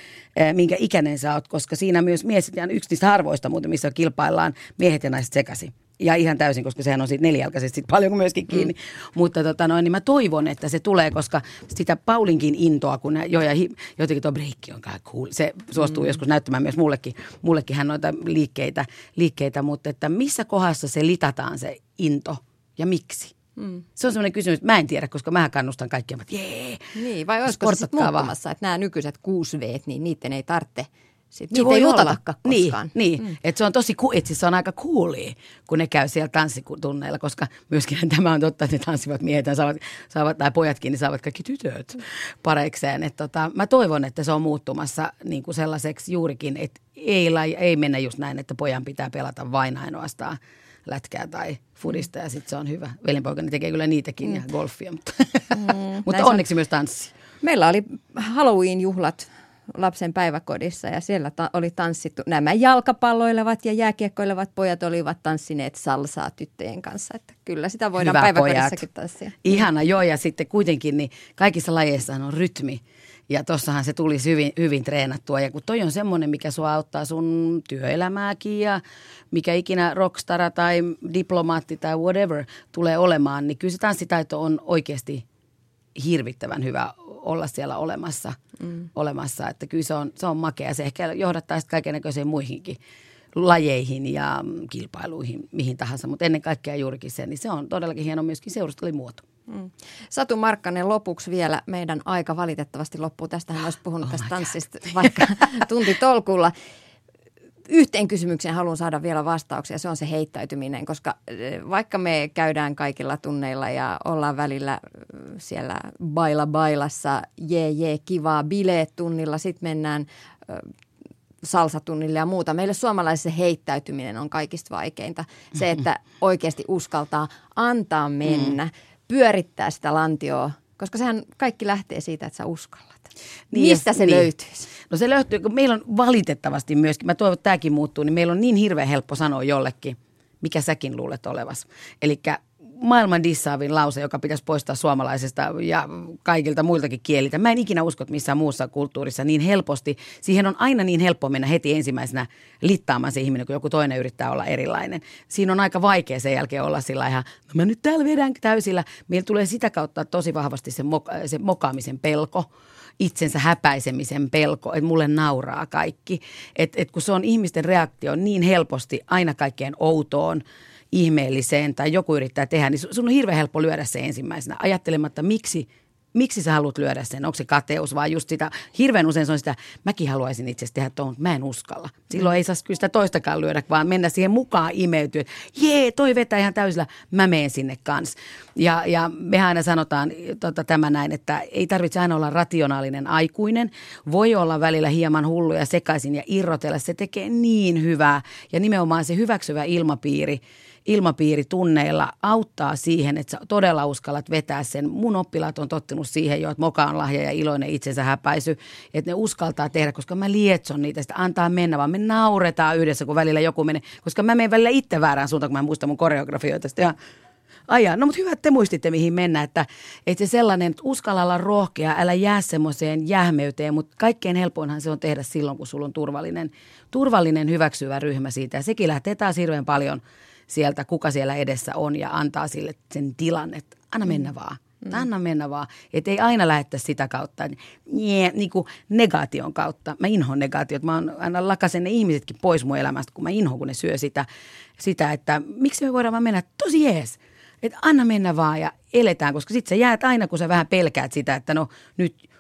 minkä ikäinen sä oot, koska siinä myös mies, ja yksi niistä harvoista muuten, missä kilpaillaan miehet ja naiset sekaisin ja ihan täysin, koska sehän on siitä nelijalkaisesti paljon myöskin kiinni. Mm. Mutta tota noin, niin mä toivon, että se tulee, koska sitä Paulinkin intoa, kun ne, jo ja hi, jotenkin tuo breikki on cool. Se suostuu mm. joskus näyttämään myös mullekin, mullekin hän noita liikkeitä, liikkeitä, mutta että missä kohdassa se litataan se into ja miksi? Mm. Se on sellainen kysymys, että mä en tiedä, koska mä kannustan kaikkia, että jee. Niin, vai olisiko se sitten että nämä nykyiset 6 v niin niiden ei tarvitse – sitten niitä ei lutatakaan koskaan. Niin, niin. Mm. että se on tosi, itse se on aika coolia, kun ne käy siellä tanssitunneilla, koska myöskin tämä on totta, että ne tanssivat miehet ja saavat, saavat, tai pojatkin, niin saavat kaikki tytöt mm. pareikseen. Että tota, mä toivon, että se on muuttumassa niin kuin sellaiseksi juurikin, että ei, ei mennä just näin, että pojan pitää pelata vain ainoastaan lätkää tai fudista ja sitten se on hyvä. Velinpoikani tekee kyllä niitäkin mm. ja golfia, mutta, mm. mutta onneksi on. myös tanssi. Meillä oli Halloween-juhlat lapsen päiväkodissa ja siellä ta- oli tanssittu. Nämä jalkapalloilevat ja jääkiekkoilevat pojat olivat tanssineet salsaa tyttöjen kanssa. Että kyllä sitä voidaan Hyvä päiväkodissakin pojat. tanssia. Ihana, joo ja sitten kuitenkin niin kaikissa lajeissa on rytmi. Ja tossahan se tulisi hyvin, hyvin treenattua. Ja kun toi on semmoinen, mikä sua auttaa sun työelämääkin ja mikä ikinä rockstara tai diplomaatti tai whatever tulee olemaan, niin kyllä se tanssitaito on oikeasti hirvittävän hyvä olla siellä olemassa. Mm. olemassa. Että kyllä se on, se on makea. Se ehkä johdattaa sitten kaikenlaisiin muihinkin lajeihin ja kilpailuihin, mihin tahansa. Mutta ennen kaikkea juurikin se, niin se on todellakin hieno myöskin seurustelimuoto. Mm. Satu Markkanen, lopuksi vielä meidän aika valitettavasti loppuu. Tästähän olisi puhunut oh tästä tanssista vaikka tunti tolkulla yhteen kysymykseen haluan saada vielä vastauksia, se on se heittäytyminen, koska eh, vaikka me käydään kaikilla tunneilla ja ollaan välillä eh, siellä baila bailassa, jee jee, kivaa, bileet tunnilla, sitten mennään eh, salsatunnille ja muuta. Meille suomalaisille heittäytyminen on kaikista vaikeinta. Se, että oikeasti uskaltaa antaa mennä, mm. pyörittää sitä lantioa, koska sehän kaikki lähtee siitä, että sä uskallat. Niin, Mistä se niin. löytyisi? No se löytyy, kun meillä on valitettavasti myöskin, mä toivon, että tämäkin muuttuu, niin meillä on niin hirveän helppo sanoa jollekin, mikä säkin luulet olevas. Eli maailman dissaavin lause, joka pitäisi poistaa suomalaisesta ja kaikilta muiltakin kieliltä. Mä en ikinä usko, että missään muussa kulttuurissa niin helposti. Siihen on aina niin helppo mennä heti ensimmäisenä littaamaan se ihminen, kun joku toinen yrittää olla erilainen. Siinä on aika vaikea sen jälkeen olla sillä ihan, no mä nyt täällä vedän täysillä. Meillä tulee sitä kautta tosi vahvasti se, moka- se mokaamisen pelko itsensä häpäisemisen pelko, että mulle nauraa kaikki. Että et kun se on ihmisten reaktio niin helposti aina kaikkeen outoon, ihmeelliseen tai joku yrittää tehdä, niin sun on hirveän helppo lyödä se ensimmäisenä ajattelematta, miksi miksi sä haluat lyödä sen? Onko se kateus vai just sitä, hirveän usein se on sitä, mäkin haluaisin itse asiassa tehdä tuohon, mutta mä en uskalla. Silloin ei saa kyllä sitä toistakaan lyödä, vaan mennä siihen mukaan imeytyä, jee, toi vetää ihan täysillä, mä menen sinne kanssa. Ja, ja mehän aina sanotaan tota, tämä näin, että ei tarvitse aina olla rationaalinen aikuinen. Voi olla välillä hieman hullu ja sekaisin ja irrotella. Se tekee niin hyvää ja nimenomaan se hyväksyvä ilmapiiri – ilmapiiri tunneilla auttaa siihen, että sä todella uskallat vetää sen. Mun oppilaat on tottunut siihen jo, että moka on lahja ja iloinen itsensä häpäisy, että ne uskaltaa tehdä, koska mä lietson niitä, sitä antaa mennä, vaan me nauretaan yhdessä, kun välillä joku menee, koska mä menen välillä itse väärään suuntaan, kun mä muistan mun koreografioita. Sitten ihan. No mutta hyvä, että te muistitte mihin mennä, että, että se sellainen, että uskalla olla rohkea, älä jää semmoiseen jähmeyteen, mutta kaikkein helpoinhan se on tehdä silloin, kun sulla on turvallinen, turvallinen hyväksyvä ryhmä siitä. Ja sekin lähtee taas hirveän paljon – sieltä, kuka siellä edessä on ja antaa sille sen tilan, että anna mennä mm. vaan. Mm. Anna mennä vaan. Että ei aina lähetä sitä kautta, nie, niin kuin negaation kautta. Mä inhoan negaatiot. Mä aina lakasen ne ihmisetkin pois mun elämästä, kun mä inhoan, kun ne syö sitä, sitä että miksi me voidaan vaan mennä tosi jees. Että anna mennä vaan ja eletään, koska sitten sä jäät aina, kun sä vähän pelkäät sitä, että no nyt –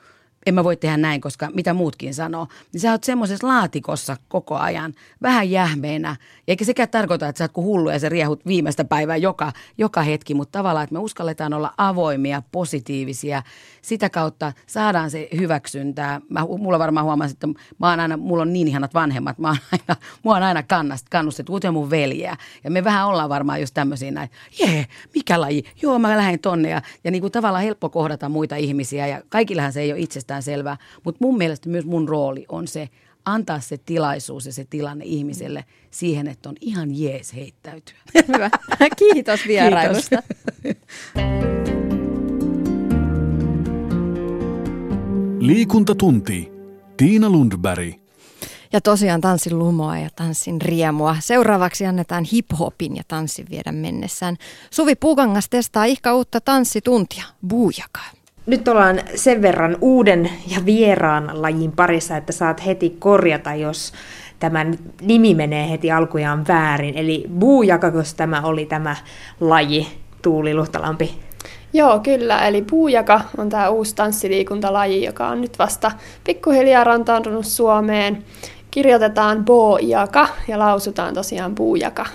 en mä voi tehdä näin, koska mitä muutkin sanoo, niin sä oot semmoisessa laatikossa koko ajan, vähän jähmeenä. Eikä sekään tarkoita, että sä oot kuin hullu ja sä riehut viimeistä päivää joka, joka hetki, mutta tavallaan, että me uskalletaan olla avoimia, positiivisia. Sitä kautta saadaan se hyväksyntää. Mä, mulla varmaan huomasin, että mä oon aina, mulla on niin ihanat vanhemmat, mä oon aina, mua on aina kannast, kannustettu, kuten mun veljeä. Ja me vähän ollaan varmaan just tämmöisiä näin, jee, mikä laji, joo mä lähden tonne. Ja, ja niin kuin tavallaan helppo kohdata muita ihmisiä ja kaikillahan se ei ole itsestä itsestään selvää. Mutta mun mielestä myös mun rooli on se antaa se tilaisuus ja se tilanne ihmiselle siihen, että on ihan jees heittäytyä. Hyvä. Kiitos vierailusta. Liikuntatunti. Tiina Lundberg. Ja tosiaan tanssin lumoa ja tanssin riemua. Seuraavaksi annetaan hip-hopin ja tanssin viedä mennessään. Suvi Puukangas testaa ihka uutta tanssituntia. Buujakaa nyt ollaan sen verran uuden ja vieraan lajin parissa, että saat heti korjata, jos tämän nimi menee heti alkujaan väärin. Eli buujakakos tämä oli tämä laji, Tuuli Luhtalampi? Joo, kyllä. Eli puujaka on tämä uusi tanssiliikuntalaji, joka on nyt vasta pikkuhiljaa rantautunut Suomeen. Kirjoitetaan boojaka ja lausutaan tosiaan puujaka.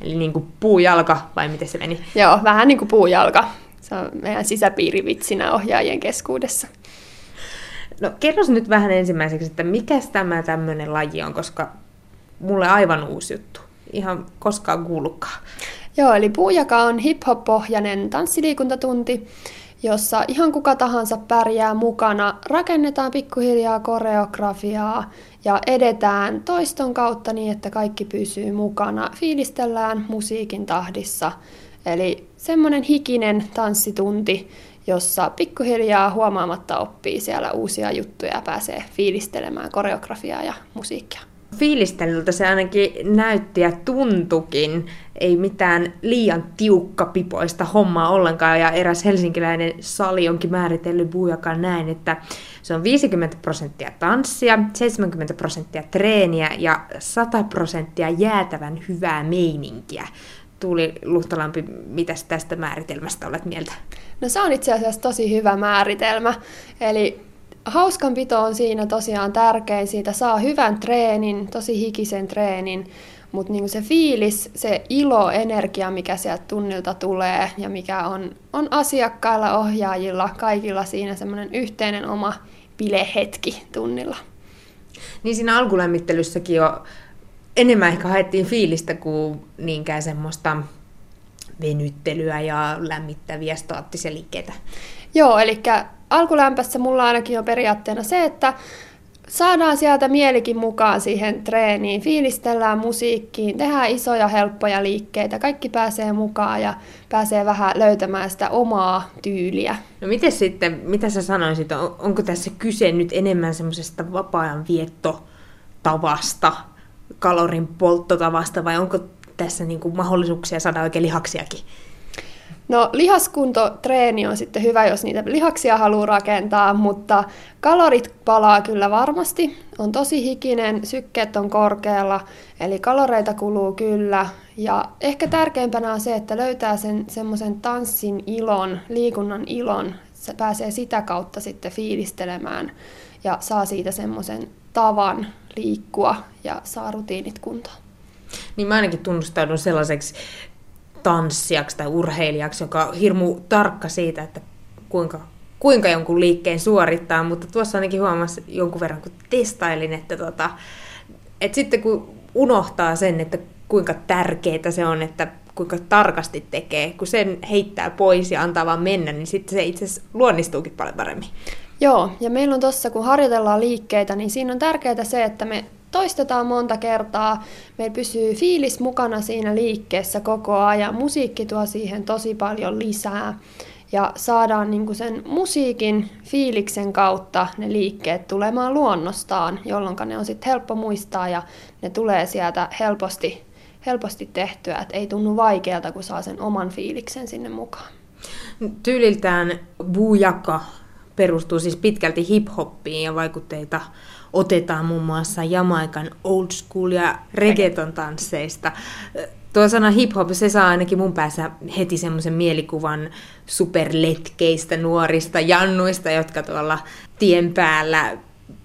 Eli niin kuin puujalka, vai miten se meni? Joo, vähän niin kuin puujalka. Se on meidän sisäpiirivitsinä ohjaajien keskuudessa. No kerros nyt vähän ensimmäiseksi, että mikä tämä tämmöinen laji on, koska mulle aivan uusi juttu. Ihan koskaan kuullutkaan. Joo, eli Puujaka on hip-hop-pohjainen tanssiliikuntatunti, jossa ihan kuka tahansa pärjää mukana. Rakennetaan pikkuhiljaa koreografiaa ja edetään toiston kautta niin, että kaikki pysyy mukana. Fiilistellään musiikin tahdissa Eli semmoinen hikinen tanssitunti, jossa pikkuhiljaa huomaamatta oppii siellä uusia juttuja ja pääsee fiilistelemään koreografiaa ja musiikkia. Fiilistelyltä se ainakin näytti ja tuntukin. Ei mitään liian tiukkapipoista hommaa ollenkaan. Ja eräs helsinkiläinen sali onkin määritellyt Buujakaan näin, että se on 50 prosenttia tanssia, 70 prosenttia treeniä ja 100 prosenttia jäätävän hyvää meininkiä. Tuuli Luhtalampi, mitä tästä määritelmästä olet mieltä? No se on itse asiassa tosi hyvä määritelmä. Eli hauskanpito on siinä tosiaan tärkein. Siitä saa hyvän treenin, tosi hikisen treenin, mutta niinku se fiilis, se ilo, energia, mikä sieltä tunnilta tulee ja mikä on, on asiakkailla, ohjaajilla, kaikilla siinä semmoinen yhteinen oma bilehetki tunnilla. Niin siinä alkulämmittelyssäkin jo enemmän ehkä haettiin fiilistä kuin niinkään semmoista venyttelyä ja lämmittäviä staattisia liikkeitä. Joo, eli alkulämpössä mulla ainakin on periaatteena se, että saadaan sieltä mielikin mukaan siihen treeniin, fiilistellään musiikkiin, tehdään isoja helppoja liikkeitä, kaikki pääsee mukaan ja pääsee vähän löytämään sitä omaa tyyliä. No miten sitten, mitä sä sanoisit, on, onko tässä kyse nyt enemmän semmoisesta vapaa-ajan viettotavasta, kalorin polttotavasta vai onko tässä niin kuin mahdollisuuksia saada oikein lihaksiakin? No lihaskuntotreeni on sitten hyvä, jos niitä lihaksia haluaa rakentaa, mutta kalorit palaa kyllä varmasti. On tosi hikinen, sykkeet on korkealla, eli kaloreita kuluu kyllä. Ja ehkä tärkeimpänä on se, että löytää sen semmoisen tanssin ilon, liikunnan ilon se pääsee sitä kautta sitten fiilistelemään ja saa siitä semmoisen tavan liikkua ja saa rutiinit kuntoon. Niin mä ainakin tunnustaudun sellaiseksi tanssijaksi tai urheilijaksi, joka on hirmu tarkka siitä, että kuinka, kuinka jonkun liikkeen suorittaa, mutta tuossa ainakin huomasi jonkun verran, kun testailin, että, tota, että sitten kun unohtaa sen, että kuinka tärkeää se on, että kuinka tarkasti tekee, kun sen heittää pois ja antaa vaan mennä, niin sitten se itse asiassa luonnistuukin paljon paremmin. Joo, ja meillä on tuossa, kun harjoitellaan liikkeitä, niin siinä on tärkeää se, että me toistetaan monta kertaa, meillä pysyy fiilis mukana siinä liikkeessä koko ajan, musiikki tuo siihen tosi paljon lisää. Ja saadaan niin sen musiikin fiiliksen kautta ne liikkeet tulemaan luonnostaan, jolloin ne on sitten helppo muistaa ja ne tulee sieltä helposti, helposti tehtyä, että ei tunnu vaikealta, kun saa sen oman fiiliksen sinne mukaan. Tyyliltään Bujaka perustuu siis pitkälti hip-hoppiin ja vaikutteita otetaan muun muassa Jamaikan old school ja reggaeton tansseista. Tuo sana hip-hop, se saa ainakin mun päässä heti semmoisen mielikuvan superletkeistä nuorista jannuista, jotka tuolla tien päällä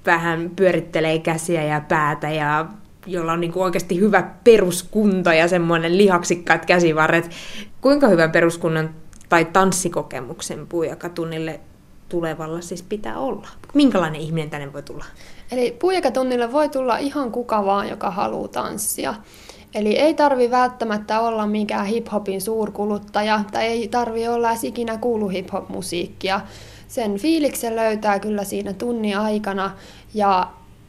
vähän pyörittelee käsiä ja päätä ja jolla on niin oikeasti hyvä peruskunto ja semmoinen lihaksikkaat käsivarret. Kuinka hyvän peruskunnan tai tanssikokemuksen puujakatunnille tulevalla siis pitää olla? Minkälainen ihminen tänne voi tulla? Eli puujakatunnille voi tulla ihan kuka vaan, joka haluaa tanssia. Eli ei tarvi välttämättä olla mikään hip-hopin suurkuluttaja tai ei tarvi olla edes ikinä kuulu hip-hop-musiikkia. Sen fiiliksen löytää kyllä siinä tunnin aikana ja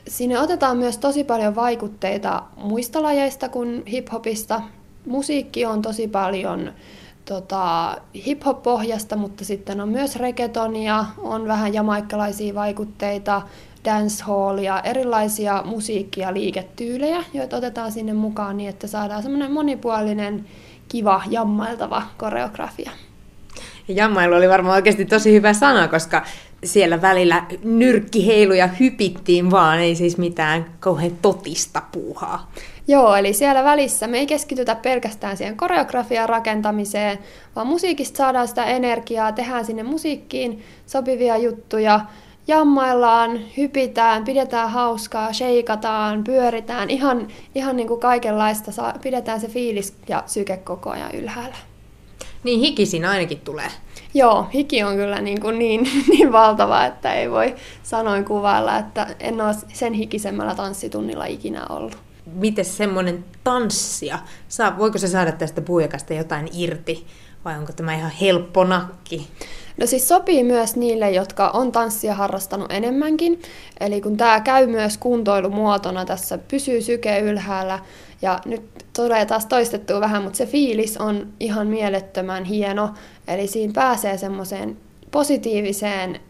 sinne otetaan myös tosi paljon vaikutteita muista lajeista kuin hip-hopista. Musiikki on tosi paljon tota, hip-hop-pohjasta, mutta sitten on myös reggaetonia, on vähän jamaikkalaisia vaikutteita, dancehallia, erilaisia musiikki- ja liiketyylejä, joita otetaan sinne mukaan niin, että saadaan semmoinen monipuolinen, kiva, jammailtava koreografia. Ja jammailu oli varmaan oikeasti tosi hyvä sana, koska siellä välillä nyrkkiheiluja hypittiin vaan, ei siis mitään kauhean totista puuhaa. Joo, eli siellä välissä me ei keskitytä pelkästään siihen koreografian rakentamiseen, vaan musiikista saadaan sitä energiaa, tehdään sinne musiikkiin sopivia juttuja, jammaillaan, hypitään, pidetään hauskaa, sheikataan, pyöritään, ihan, ihan niin kuin kaikenlaista, pidetään se fiilis ja syke koko ajan ylhäällä. Niin hiki siinä ainakin tulee. Joo, hiki on kyllä niin, kuin niin, niin valtava, että ei voi sanoin kuvailla, että en ole sen hikisemmällä tanssitunnilla ikinä ollut. Miten semmoinen tanssia, saa, voiko se saada tästä puujakasta jotain irti vai onko tämä ihan helppo nakki? No siis sopii myös niille, jotka on tanssia harrastanut enemmänkin. Eli kun tämä käy myös kuntoilumuotona, tässä pysyy syke ylhäällä ja nyt tulee taas toistettua vähän, mutta se fiilis on ihan mielettömän hieno. Eli siinä pääsee semmoiseen positiiviseen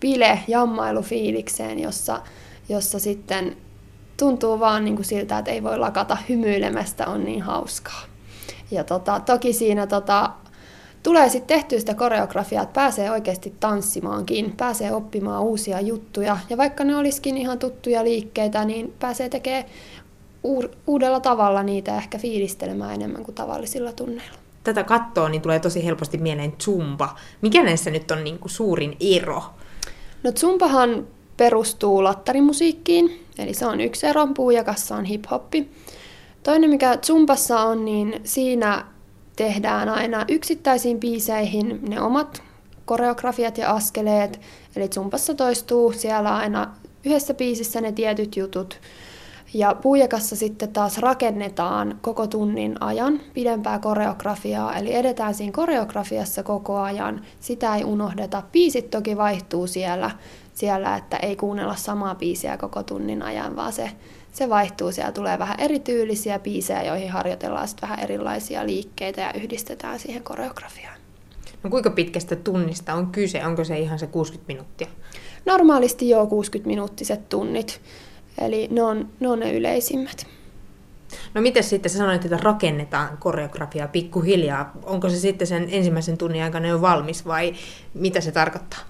bile-jammailufiilikseen, jossa, jossa sitten tuntuu vaan niin kuin siltä, että ei voi lakata hymyilemästä, on niin hauskaa. Ja tota, toki siinä tota, tulee sitten tehtyä sitä koreografiaa, että pääsee oikeasti tanssimaankin, pääsee oppimaan uusia juttuja. Ja vaikka ne olisikin ihan tuttuja liikkeitä, niin pääsee tekemään uudella tavalla niitä ehkä fiilistelemään enemmän kuin tavallisilla tunneilla. Tätä kattoa niin tulee tosi helposti mieleen zumba. Mikä näissä nyt on niin kuin suurin ero? No zumbahan perustuu lattarimusiikkiin, eli se on yksi ero, puujakassa on hip-hoppi. Toinen, mikä zumbassa on, niin siinä tehdään aina yksittäisiin biiseihin ne omat koreografiat ja askeleet. Eli Zumpassa toistuu siellä aina yhdessä biisissä ne tietyt jutut. Ja puujakassa sitten taas rakennetaan koko tunnin ajan pidempää koreografiaa, eli edetään siinä koreografiassa koko ajan. Sitä ei unohdeta. Biisit toki vaihtuu siellä, siellä että ei kuunnella samaa biisiä koko tunnin ajan, vaan se se vaihtuu, siellä tulee vähän erityylisiä biisejä, joihin harjoitellaan sitten vähän erilaisia liikkeitä ja yhdistetään siihen koreografiaan. No kuinka pitkästä tunnista on kyse? Onko se ihan se 60 minuuttia? Normaalisti jo 60-minuuttiset tunnit, eli ne on, ne on ne yleisimmät. No miten sitten sä sanoit, että rakennetaan koreografiaa pikkuhiljaa? Onko se sitten sen ensimmäisen tunnin aikana jo valmis vai mitä se tarkoittaa?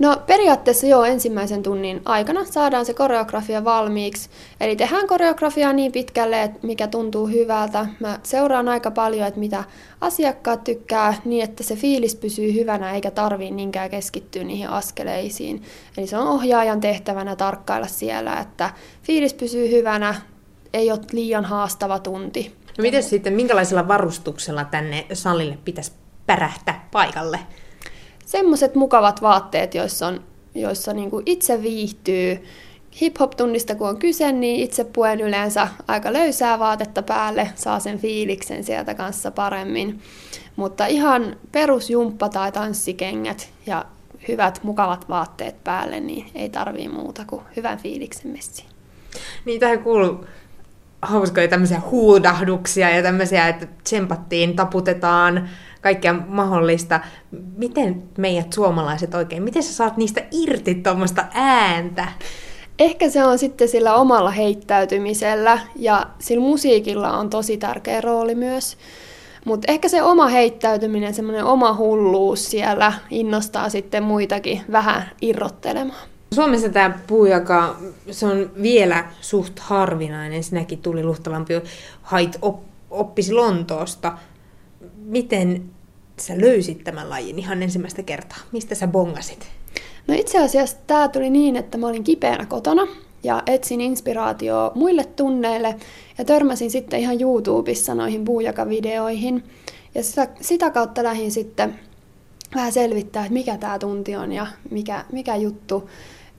No periaatteessa jo ensimmäisen tunnin aikana saadaan se koreografia valmiiksi. Eli tehdään koreografiaa niin pitkälle, että mikä tuntuu hyvältä. Mä seuraan aika paljon, että mitä asiakkaat tykkää niin, että se fiilis pysyy hyvänä eikä tarvii niinkään keskittyä niihin askeleisiin. Eli se on ohjaajan tehtävänä tarkkailla siellä, että fiilis pysyy hyvänä, ei ole liian haastava tunti. No miten sitten, minkälaisella varustuksella tänne salille pitäisi pärähtää paikalle? Semmoiset mukavat vaatteet, joissa, on, joissa niin kuin itse viihtyy. Hip-hop-tunnista kun on kyse, niin itse puen yleensä aika löysää vaatetta päälle, saa sen fiiliksen sieltä kanssa paremmin. Mutta ihan perusjumppa tai tanssikengät ja hyvät mukavat vaatteet päälle, niin ei tarvii muuta kuin hyvän fiiliksen messiin. Niin tähän kuuluu hauskoja tämmöisiä huudahduksia ja tämmöisiä, että tsempattiin, taputetaan, kaikkea mahdollista. Miten meidät suomalaiset oikein, miten sä saat niistä irti tuommoista ääntä? Ehkä se on sitten sillä omalla heittäytymisellä ja sillä musiikilla on tosi tärkeä rooli myös. Mutta ehkä se oma heittäytyminen, semmoinen oma hulluus siellä innostaa sitten muitakin vähän irrottelemaan. Suomessa tämä puujaka, se on vielä suht harvinainen. Sinäkin tuli Luhtalampi hait op, oppisi Lontoosta miten sä löysit tämän lajin ihan ensimmäistä kertaa? Mistä sä bongasit? No itse asiassa tämä tuli niin, että mä olin kipeänä kotona ja etsin inspiraatioa muille tunneille ja törmäsin sitten ihan YouTubessa noihin puujakavideoihin. Ja sitä, sitä kautta lähdin sitten vähän selvittää, että mikä tämä tunti on ja mikä, mikä juttu.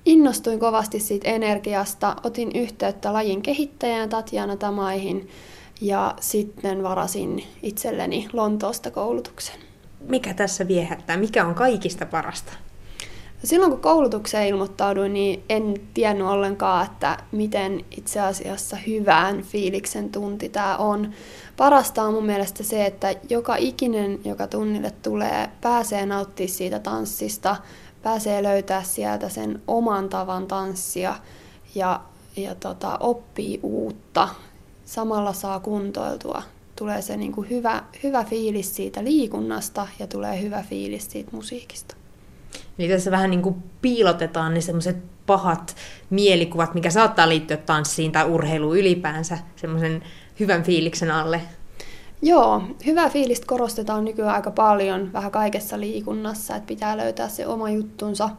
Innostuin kovasti siitä energiasta, otin yhteyttä lajin kehittäjään Tatjana Tamaihin ja sitten varasin itselleni Lontoosta koulutuksen. Mikä tässä viehättää? Mikä on kaikista parasta? Silloin kun koulutukseen ilmoittauduin, niin en tiennyt ollenkaan, että miten itse asiassa hyvän fiiliksen tunti tämä on. Parasta on mun mielestä se, että joka ikinen, joka tunnille tulee, pääsee nauttimaan siitä tanssista, pääsee löytää sieltä sen oman tavan tanssia ja, ja tota, oppii uutta samalla saa kuntoiltua. Tulee se niin kuin hyvä, hyvä fiilis siitä liikunnasta ja tulee hyvä fiilis siitä musiikista. Niin tässä vähän niin kuin piilotetaan ne semmoiset pahat mielikuvat, mikä saattaa liittyä tanssiin tai urheiluun ylipäänsä, semmoisen hyvän fiiliksen alle. Joo, hyvää fiilistä korostetaan nykyään aika paljon vähän kaikessa liikunnassa, että pitää löytää se oma juttunsa.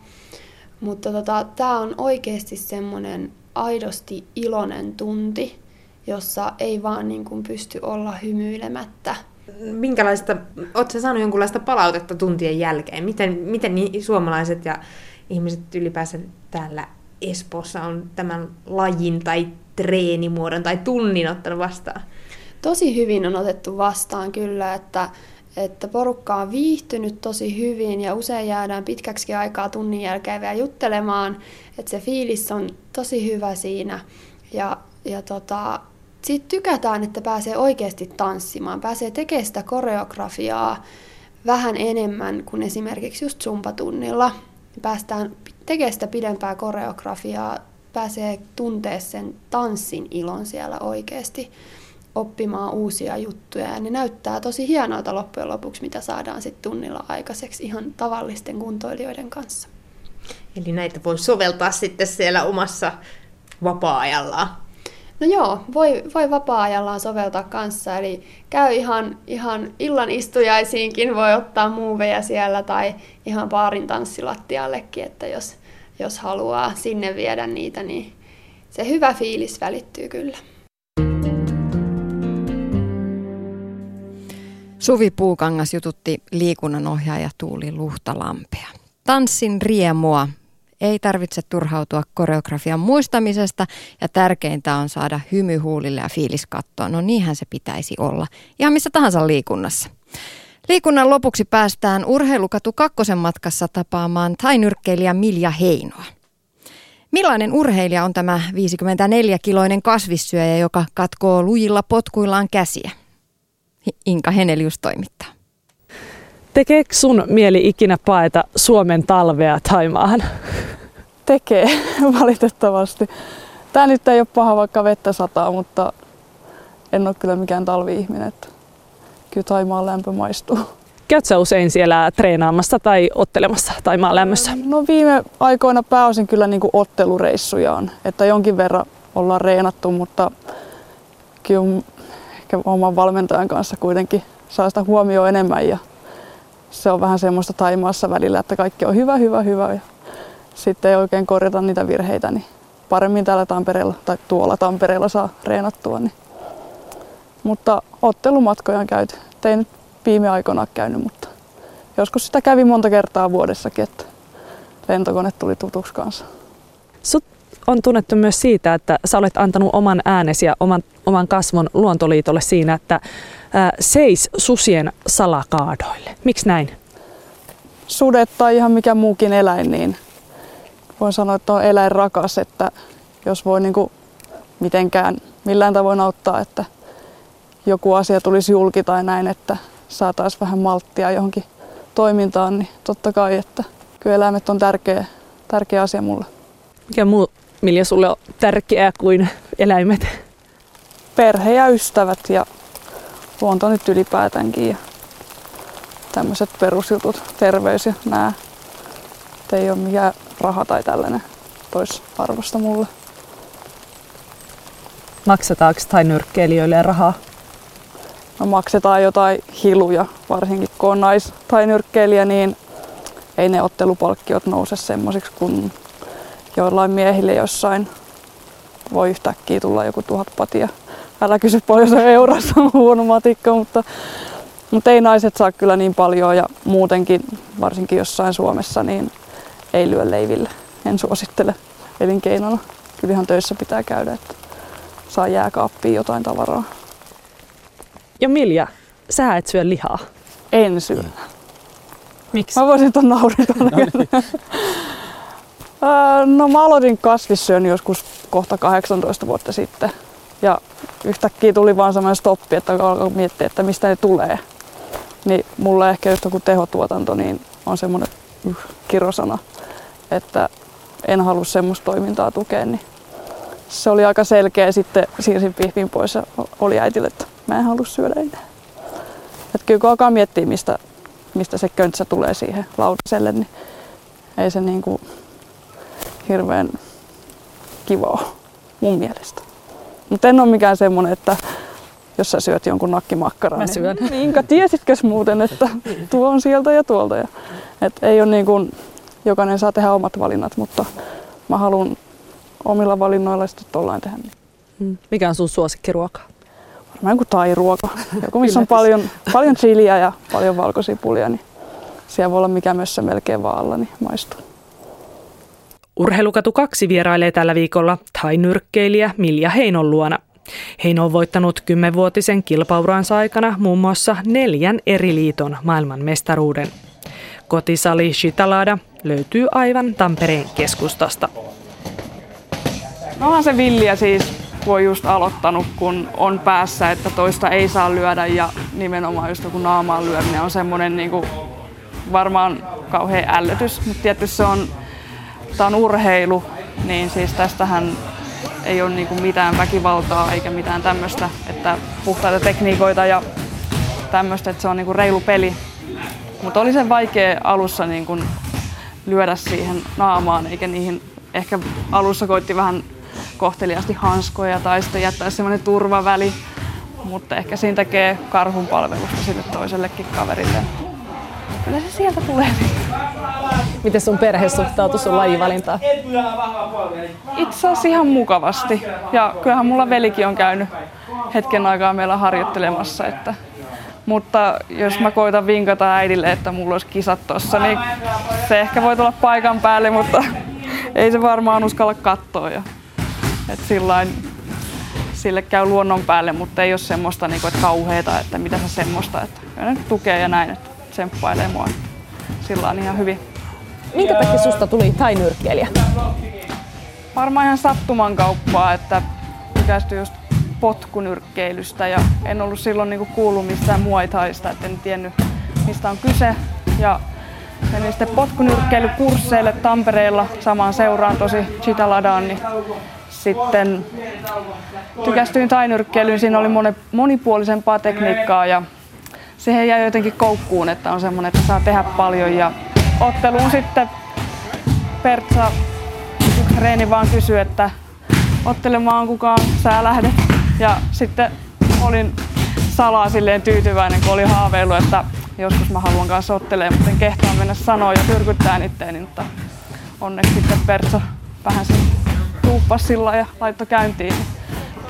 Mutta tota, tämä on oikeasti semmoinen aidosti iloinen tunti, jossa ei vaan niin kuin pysty olla hymyilemättä. Minkälaista, oletko saanut jonkunlaista palautetta tuntien jälkeen? Miten, miten suomalaiset ja ihmiset ylipäänsä täällä Espoossa on tämän lajin tai treenimuodon tai tunnin ottanut vastaan? Tosi hyvin on otettu vastaan kyllä, että, että porukka on viihtynyt tosi hyvin ja usein jäädään pitkäksi aikaa tunnin jälkeen vielä juttelemaan, että se fiilis on tosi hyvä siinä ja, ja tota, siitä tykätään, että pääsee oikeasti tanssimaan, pääsee tekemään sitä koreografiaa vähän enemmän kuin esimerkiksi just zumpatunnilla. Päästään tekemään sitä pidempää koreografiaa, pääsee tuntee sen tanssin ilon siellä oikeasti, oppimaan uusia juttuja. Ja ne näyttää tosi hienolta loppujen lopuksi, mitä saadaan sitten tunnilla aikaiseksi ihan tavallisten kuntoilijoiden kanssa. Eli näitä voi soveltaa sitten siellä omassa vapaa-ajallaan. No joo, voi, voi vapaa-ajallaan soveltaa kanssa, eli käy ihan, ihan illan istujaisiinkin, voi ottaa muuveja siellä tai ihan paarin tanssilattiallekin, että jos, jos haluaa sinne viedä niitä, niin se hyvä fiilis välittyy kyllä. Suvi Puukangas jututti liikunnanohjaaja Tuuli Luhtalampea. Tanssin riemua ei tarvitse turhautua koreografian muistamisesta ja tärkeintä on saada hymy huulille ja fiilis kattoa. No niinhän se pitäisi olla. Ihan missä tahansa liikunnassa. Liikunnan lopuksi päästään Urheilukatu kakkosen matkassa tapaamaan tainyrkkeilijä Milja Heinoa. Millainen urheilija on tämä 54-kiloinen kasvissyöjä, joka katkoo lujilla potkuillaan käsiä? Inka Henelius toimittaa. Tekeekö sun mieli ikinä paeta Suomen talvea Taimaahan? Tekee, valitettavasti. Tää nyt ei ole paha, vaikka vettä sataa, mutta en ole kyllä mikään talvi-ihminen. Että kyllä Taimaan lämpö maistuu. Käyt sä usein siellä treenaamassa tai ottelemassa tai maalämmössä? No viime aikoina pääosin kyllä niin kuin ottelureissuja on, että jonkin verran ollaan reenattu, mutta kyllä ehkä oman valmentajan kanssa kuitenkin saa sitä huomioon enemmän ja se on vähän semmoista taimaassa välillä, että kaikki on hyvä, hyvä, hyvä ja sitten ei oikein korjata niitä virheitä, niin paremmin täällä Tampereella tai tuolla Tampereella saa reenattua. Niin. Mutta ottelumatkoja on käyty. Ei nyt viime aikoina käynyt, mutta joskus sitä kävi monta kertaa vuodessakin, että lentokone tuli tutuksi kanssa. Sut on tunnettu myös siitä, että sä olet antanut oman äänesi ja oman, oman kasvon Luontoliitolle siinä, että ää, seis susien salakaadoille. Miksi näin? Sudet tai ihan mikä muukin eläin, niin voin sanoa, että on eläin rakas, että jos voi niin kuin mitenkään millään tavoin auttaa, että joku asia tulisi julki tai näin, että saataisiin vähän malttia johonkin toimintaan, niin totta kai, että kyllä eläimet on tärkeä, tärkeä asia mulle. Mikä muu, Milja, sulle on tärkeää kuin eläimet? Perhe ja ystävät ja luonto nyt ylipäätäänkin ja tämmöiset perusjutut, terveys ja nää. Et ei ole mikään raha tai tällainen tois arvosta mulle. Maksetaanko tai nyrkkeilijöille rahaa? No maksetaan jotain hiluja, varsinkin kun on nais- tai nyrkkeilijä, niin ei ne ottelupalkkiot nouse semmoisiksi kuin joillain miehille jossain voi yhtäkkiä tulla joku tuhat patia. Älä kysy paljon se eurossa on huono matikka, mutta, mutta ei naiset saa kyllä niin paljon ja muutenkin, varsinkin jossain Suomessa, niin ei lyö leiville. En suosittele elinkeinona. Kyllä ihan töissä pitää käydä, että saa jääkaappiin jotain tavaraa. Ja Milja, sä et syö lihaa. En syö. Miksi? Mä voisin ton naurin tuonne. No mä aloitin kasvissyön joskus kohta 18 vuotta sitten. Ja yhtäkkiä tuli vaan semmoinen stoppi, että alkoi miettiä, että mistä ne tulee. Niin mulle ehkä just joku tehotuotanto niin on semmoinen uh, kirosana, että en halua semmoista toimintaa tukea. Niin se oli aika selkeä. Sitten siirsin pihvin pois ja oli äitille, että mä en halua syödä enää. Että kyllä kun alkaa miettiä, mistä, mistä se köntsä tulee siihen lautaselle, niin ei se niin kuin hirveän kivaa mun mielestä. Mutta en ole mikään semmonen, että jos sä syöt jonkun nakkimakkaran, Mä syön. niin minkä tiesitkös muuten, että tuo on sieltä ja tuolta. Ja, et ei ole niin kuin, jokainen saa tehdä omat valinnat, mutta mä haluan omilla valinnoilla sitten tollain tehdä. Niin. Mm. Mikä on sun suosikkiruoka? Varmaan joku tai-ruoka. Joku, missä on paljon, paljon chiliä ja paljon valkosipulia, niin siellä voi olla mikä mössä melkein vaan alla, niin maistuu. Urheilukatu 2 vierailee tällä viikolla thai-nyrkkeilijä Milja Heinon luona. Heino on voittanut kymmenvuotisen kilpauransa aikana muun muassa neljän eri liiton maailman mestaruuden. Kotisali Shitalada löytyy aivan Tampereen keskustasta. No onhan se villiä siis, kun on just aloittanut, kun on päässä, että toista ei saa lyödä ja nimenomaan just joku naamaan lyöminen on semmoinen niin kuin varmaan kauhean ällötys, mutta tietysti se on, tämä on urheilu, niin siis tästähän ei ole niin kuin mitään väkivaltaa eikä mitään tämmöistä, että puhtaita tekniikoita ja tämmöistä, että se on niin kuin reilu peli. Mutta oli se vaikea alussa niin kuin lyödä siihen naamaan, eikä niihin ehkä alussa koitti vähän kohteliaasti hanskoja tai sitten jättää semmoinen turvaväli, mutta ehkä siinä tekee karhun palvelusta sille toisellekin kaverille. Kyllä se sieltä tulee. Miten sun perhe suhtautuu sun lajivalintaan? Itse asiassa ihan mukavasti. Ja kyllähän mulla velikin on käynyt hetken aikaa meillä harjoittelemassa. Että, mutta jos mä koitan vinkata äidille, että mulla olisi kisat tossa, niin se ehkä voi tulla paikan päälle, mutta ei se varmaan uskalla katsoa. Ja, et sillain, sille käy luonnon päälle, mutta ei ole semmoista niin kuin, että kauheeta, että mitä se semmoista. Että ne tukee ja näin, että tsemppailee mua. Sillä on ihan hyvin. Minkä takia susta tuli tainyrkkeilijä? Varmaan ihan sattuman kauppaa, että tykästyi just potkunyrkkeilystä ja en ollut silloin niinku kuullut mistään muay thaista, että en tiennyt mistä on kyse. Ja menin sitten potkunyrkkeilykursseille Tampereella samaan seuraan tosi Chitaladaan, niin sitten tykästyin tainyrkkeilyyn. Siinä oli monipuolisempaa tekniikkaa ja siihen jäi jotenkin koukkuun, että on semmoinen, että saa tehdä paljon ja otteluun sitten Pertsa yksi reeni vaan kysyi, että ottelemaan kukaan sä lähdet. Ja sitten olin salaa silleen tyytyväinen, kun oli haaveillut, että joskus mä haluan kanssa ottelemaan, mutta en kehtaa mennä sanoa ja tyrkyttää itteeni, mutta onneksi sitten Pertsa vähän sen tuuppas sillä ja laittoi käyntiin.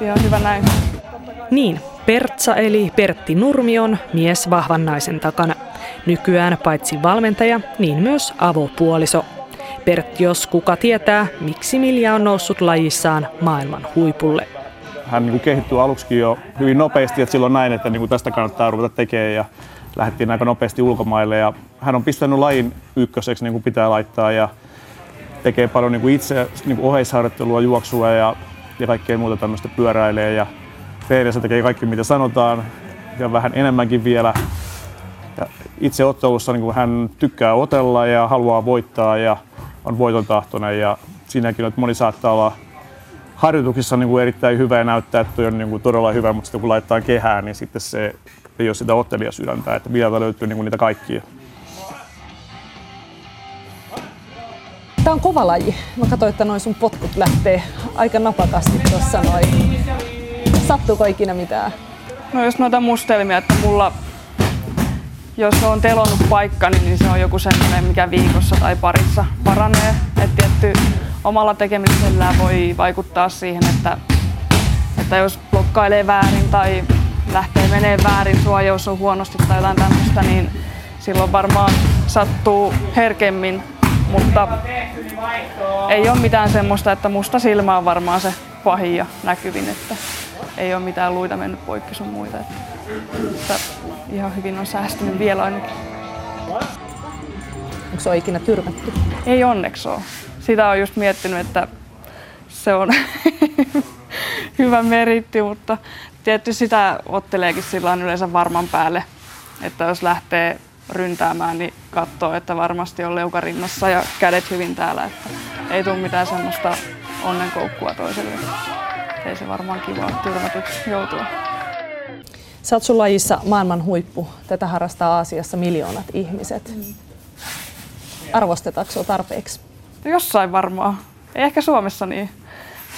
Ihan hyvä näin. Niin, Pertsa eli Pertti Nurmi on mies vahvan naisen takana. Nykyään paitsi valmentaja, niin myös avopuoliso. Pertti, jos kuka tietää, miksi Milja on noussut lajissaan maailman huipulle. Hän niin kehittyi aluksi jo hyvin nopeasti, että silloin näin, että niin tästä kannattaa ruveta tekemään ja lähdettiin aika nopeasti ulkomaille. Ja hän on pistänyt lajin ykköseksi niin kuin pitää laittaa ja tekee paljon niin kuin itse niin kuin oheisharjoittelua, juoksua ja, ja kaikkea muuta tämmöistä pyöräilee. Ja treenissä tekee kaikki mitä sanotaan ja vähän enemmänkin vielä. Itse ottelussa niin kuin hän tykkää otella ja haluaa voittaa ja on voiton tahtoinen ja siinäkin, että moni saattaa olla harjoituksissa niin kuin erittäin hyvä ja näyttää, että on niin kuin todella hyvä, mutta sitten kun laittaa kehään, niin sitten se ei ole sitä ottelijasydäntä, että vielä löytyy niin kuin niitä kaikkia. Tämä on kova laji. Mä katsoin, että noin sun potkut lähtee aika napakasti tuossa noin. Sattuuko ikinä mitään? No jos noita mustelmia, että mulla jos on telonnut paikka, niin se on joku semmoinen, mikä viikossa tai parissa paranee. Että tietty omalla tekemisellä voi vaikuttaa siihen, että, että jos blokkailee väärin tai lähtee menee väärin, suojaus on huonosti tai jotain tämmöistä, niin silloin varmaan sattuu herkemmin. Mutta ei ole mitään semmoista, että musta silmä on varmaan se pahin ja näkyvin, että ei ole mitään luita mennyt poikki sun muita. Että, että ihan hyvin on säästynyt vielä ainakin. Onko se ikinä tyrmätty? Ei onneksi ole. Sitä on just miettinyt, että se on hyvä meritti, mutta tietysti sitä otteleekin sillä yleensä varman päälle, että jos lähtee ryntäämään, niin katsoo, että varmasti on leuka rinnassa ja kädet hyvin täällä, että ei tule mitään semmoista onnenkoukkua toiselle. Ei se varmaan kiva tyrmätyksi joutua. Sä oot sun lajissa maailman huippu. Tätä harrastaa Aasiassa miljoonat ihmiset. Arvostetaanko sinua tarpeeksi? Jossain varmaan. Ei ehkä Suomessa niin.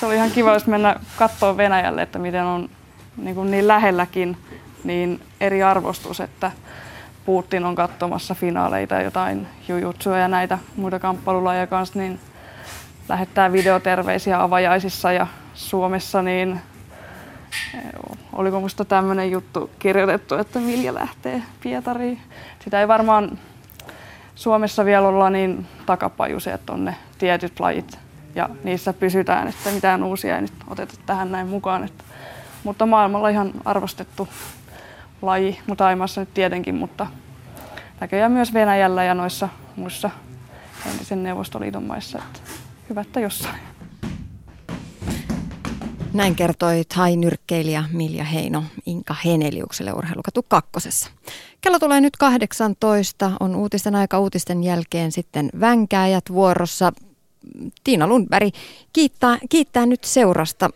Se oli ihan kiva, jos mennä katsoa Venäjälle, että miten on niin, kuin niin lähelläkin niin eri arvostus, että Putin on katsomassa finaaleita, jotain jujutsuja ja näitä muita kamppailulajeja kanssa, niin lähettää videoterveisiä avajaisissa ja Suomessa, niin oliko musta tämmöinen juttu kirjoitettu, että Milja lähtee Pietariin. Sitä ei varmaan Suomessa vielä olla niin takapajusi, että on ne tietyt lajit ja niissä pysytään, että mitään uusia ei nyt oteta tähän näin mukaan. Että, mutta maailmalla ihan arvostettu laji, mutta Aimassa nyt tietenkin, mutta näköjään myös Venäjällä ja noissa muissa entisen Neuvostoliiton maissa. Että hyvä, että jossain. Näin kertoi thai-nyrkkeilijä Milja Heino Inka Heneliukselle urheilukatu kakkosessa. Kello tulee nyt 18, on uutisten aika uutisten jälkeen sitten vänkääjät vuorossa. Tiina Lundberg kiittää, kiittää nyt seurasta.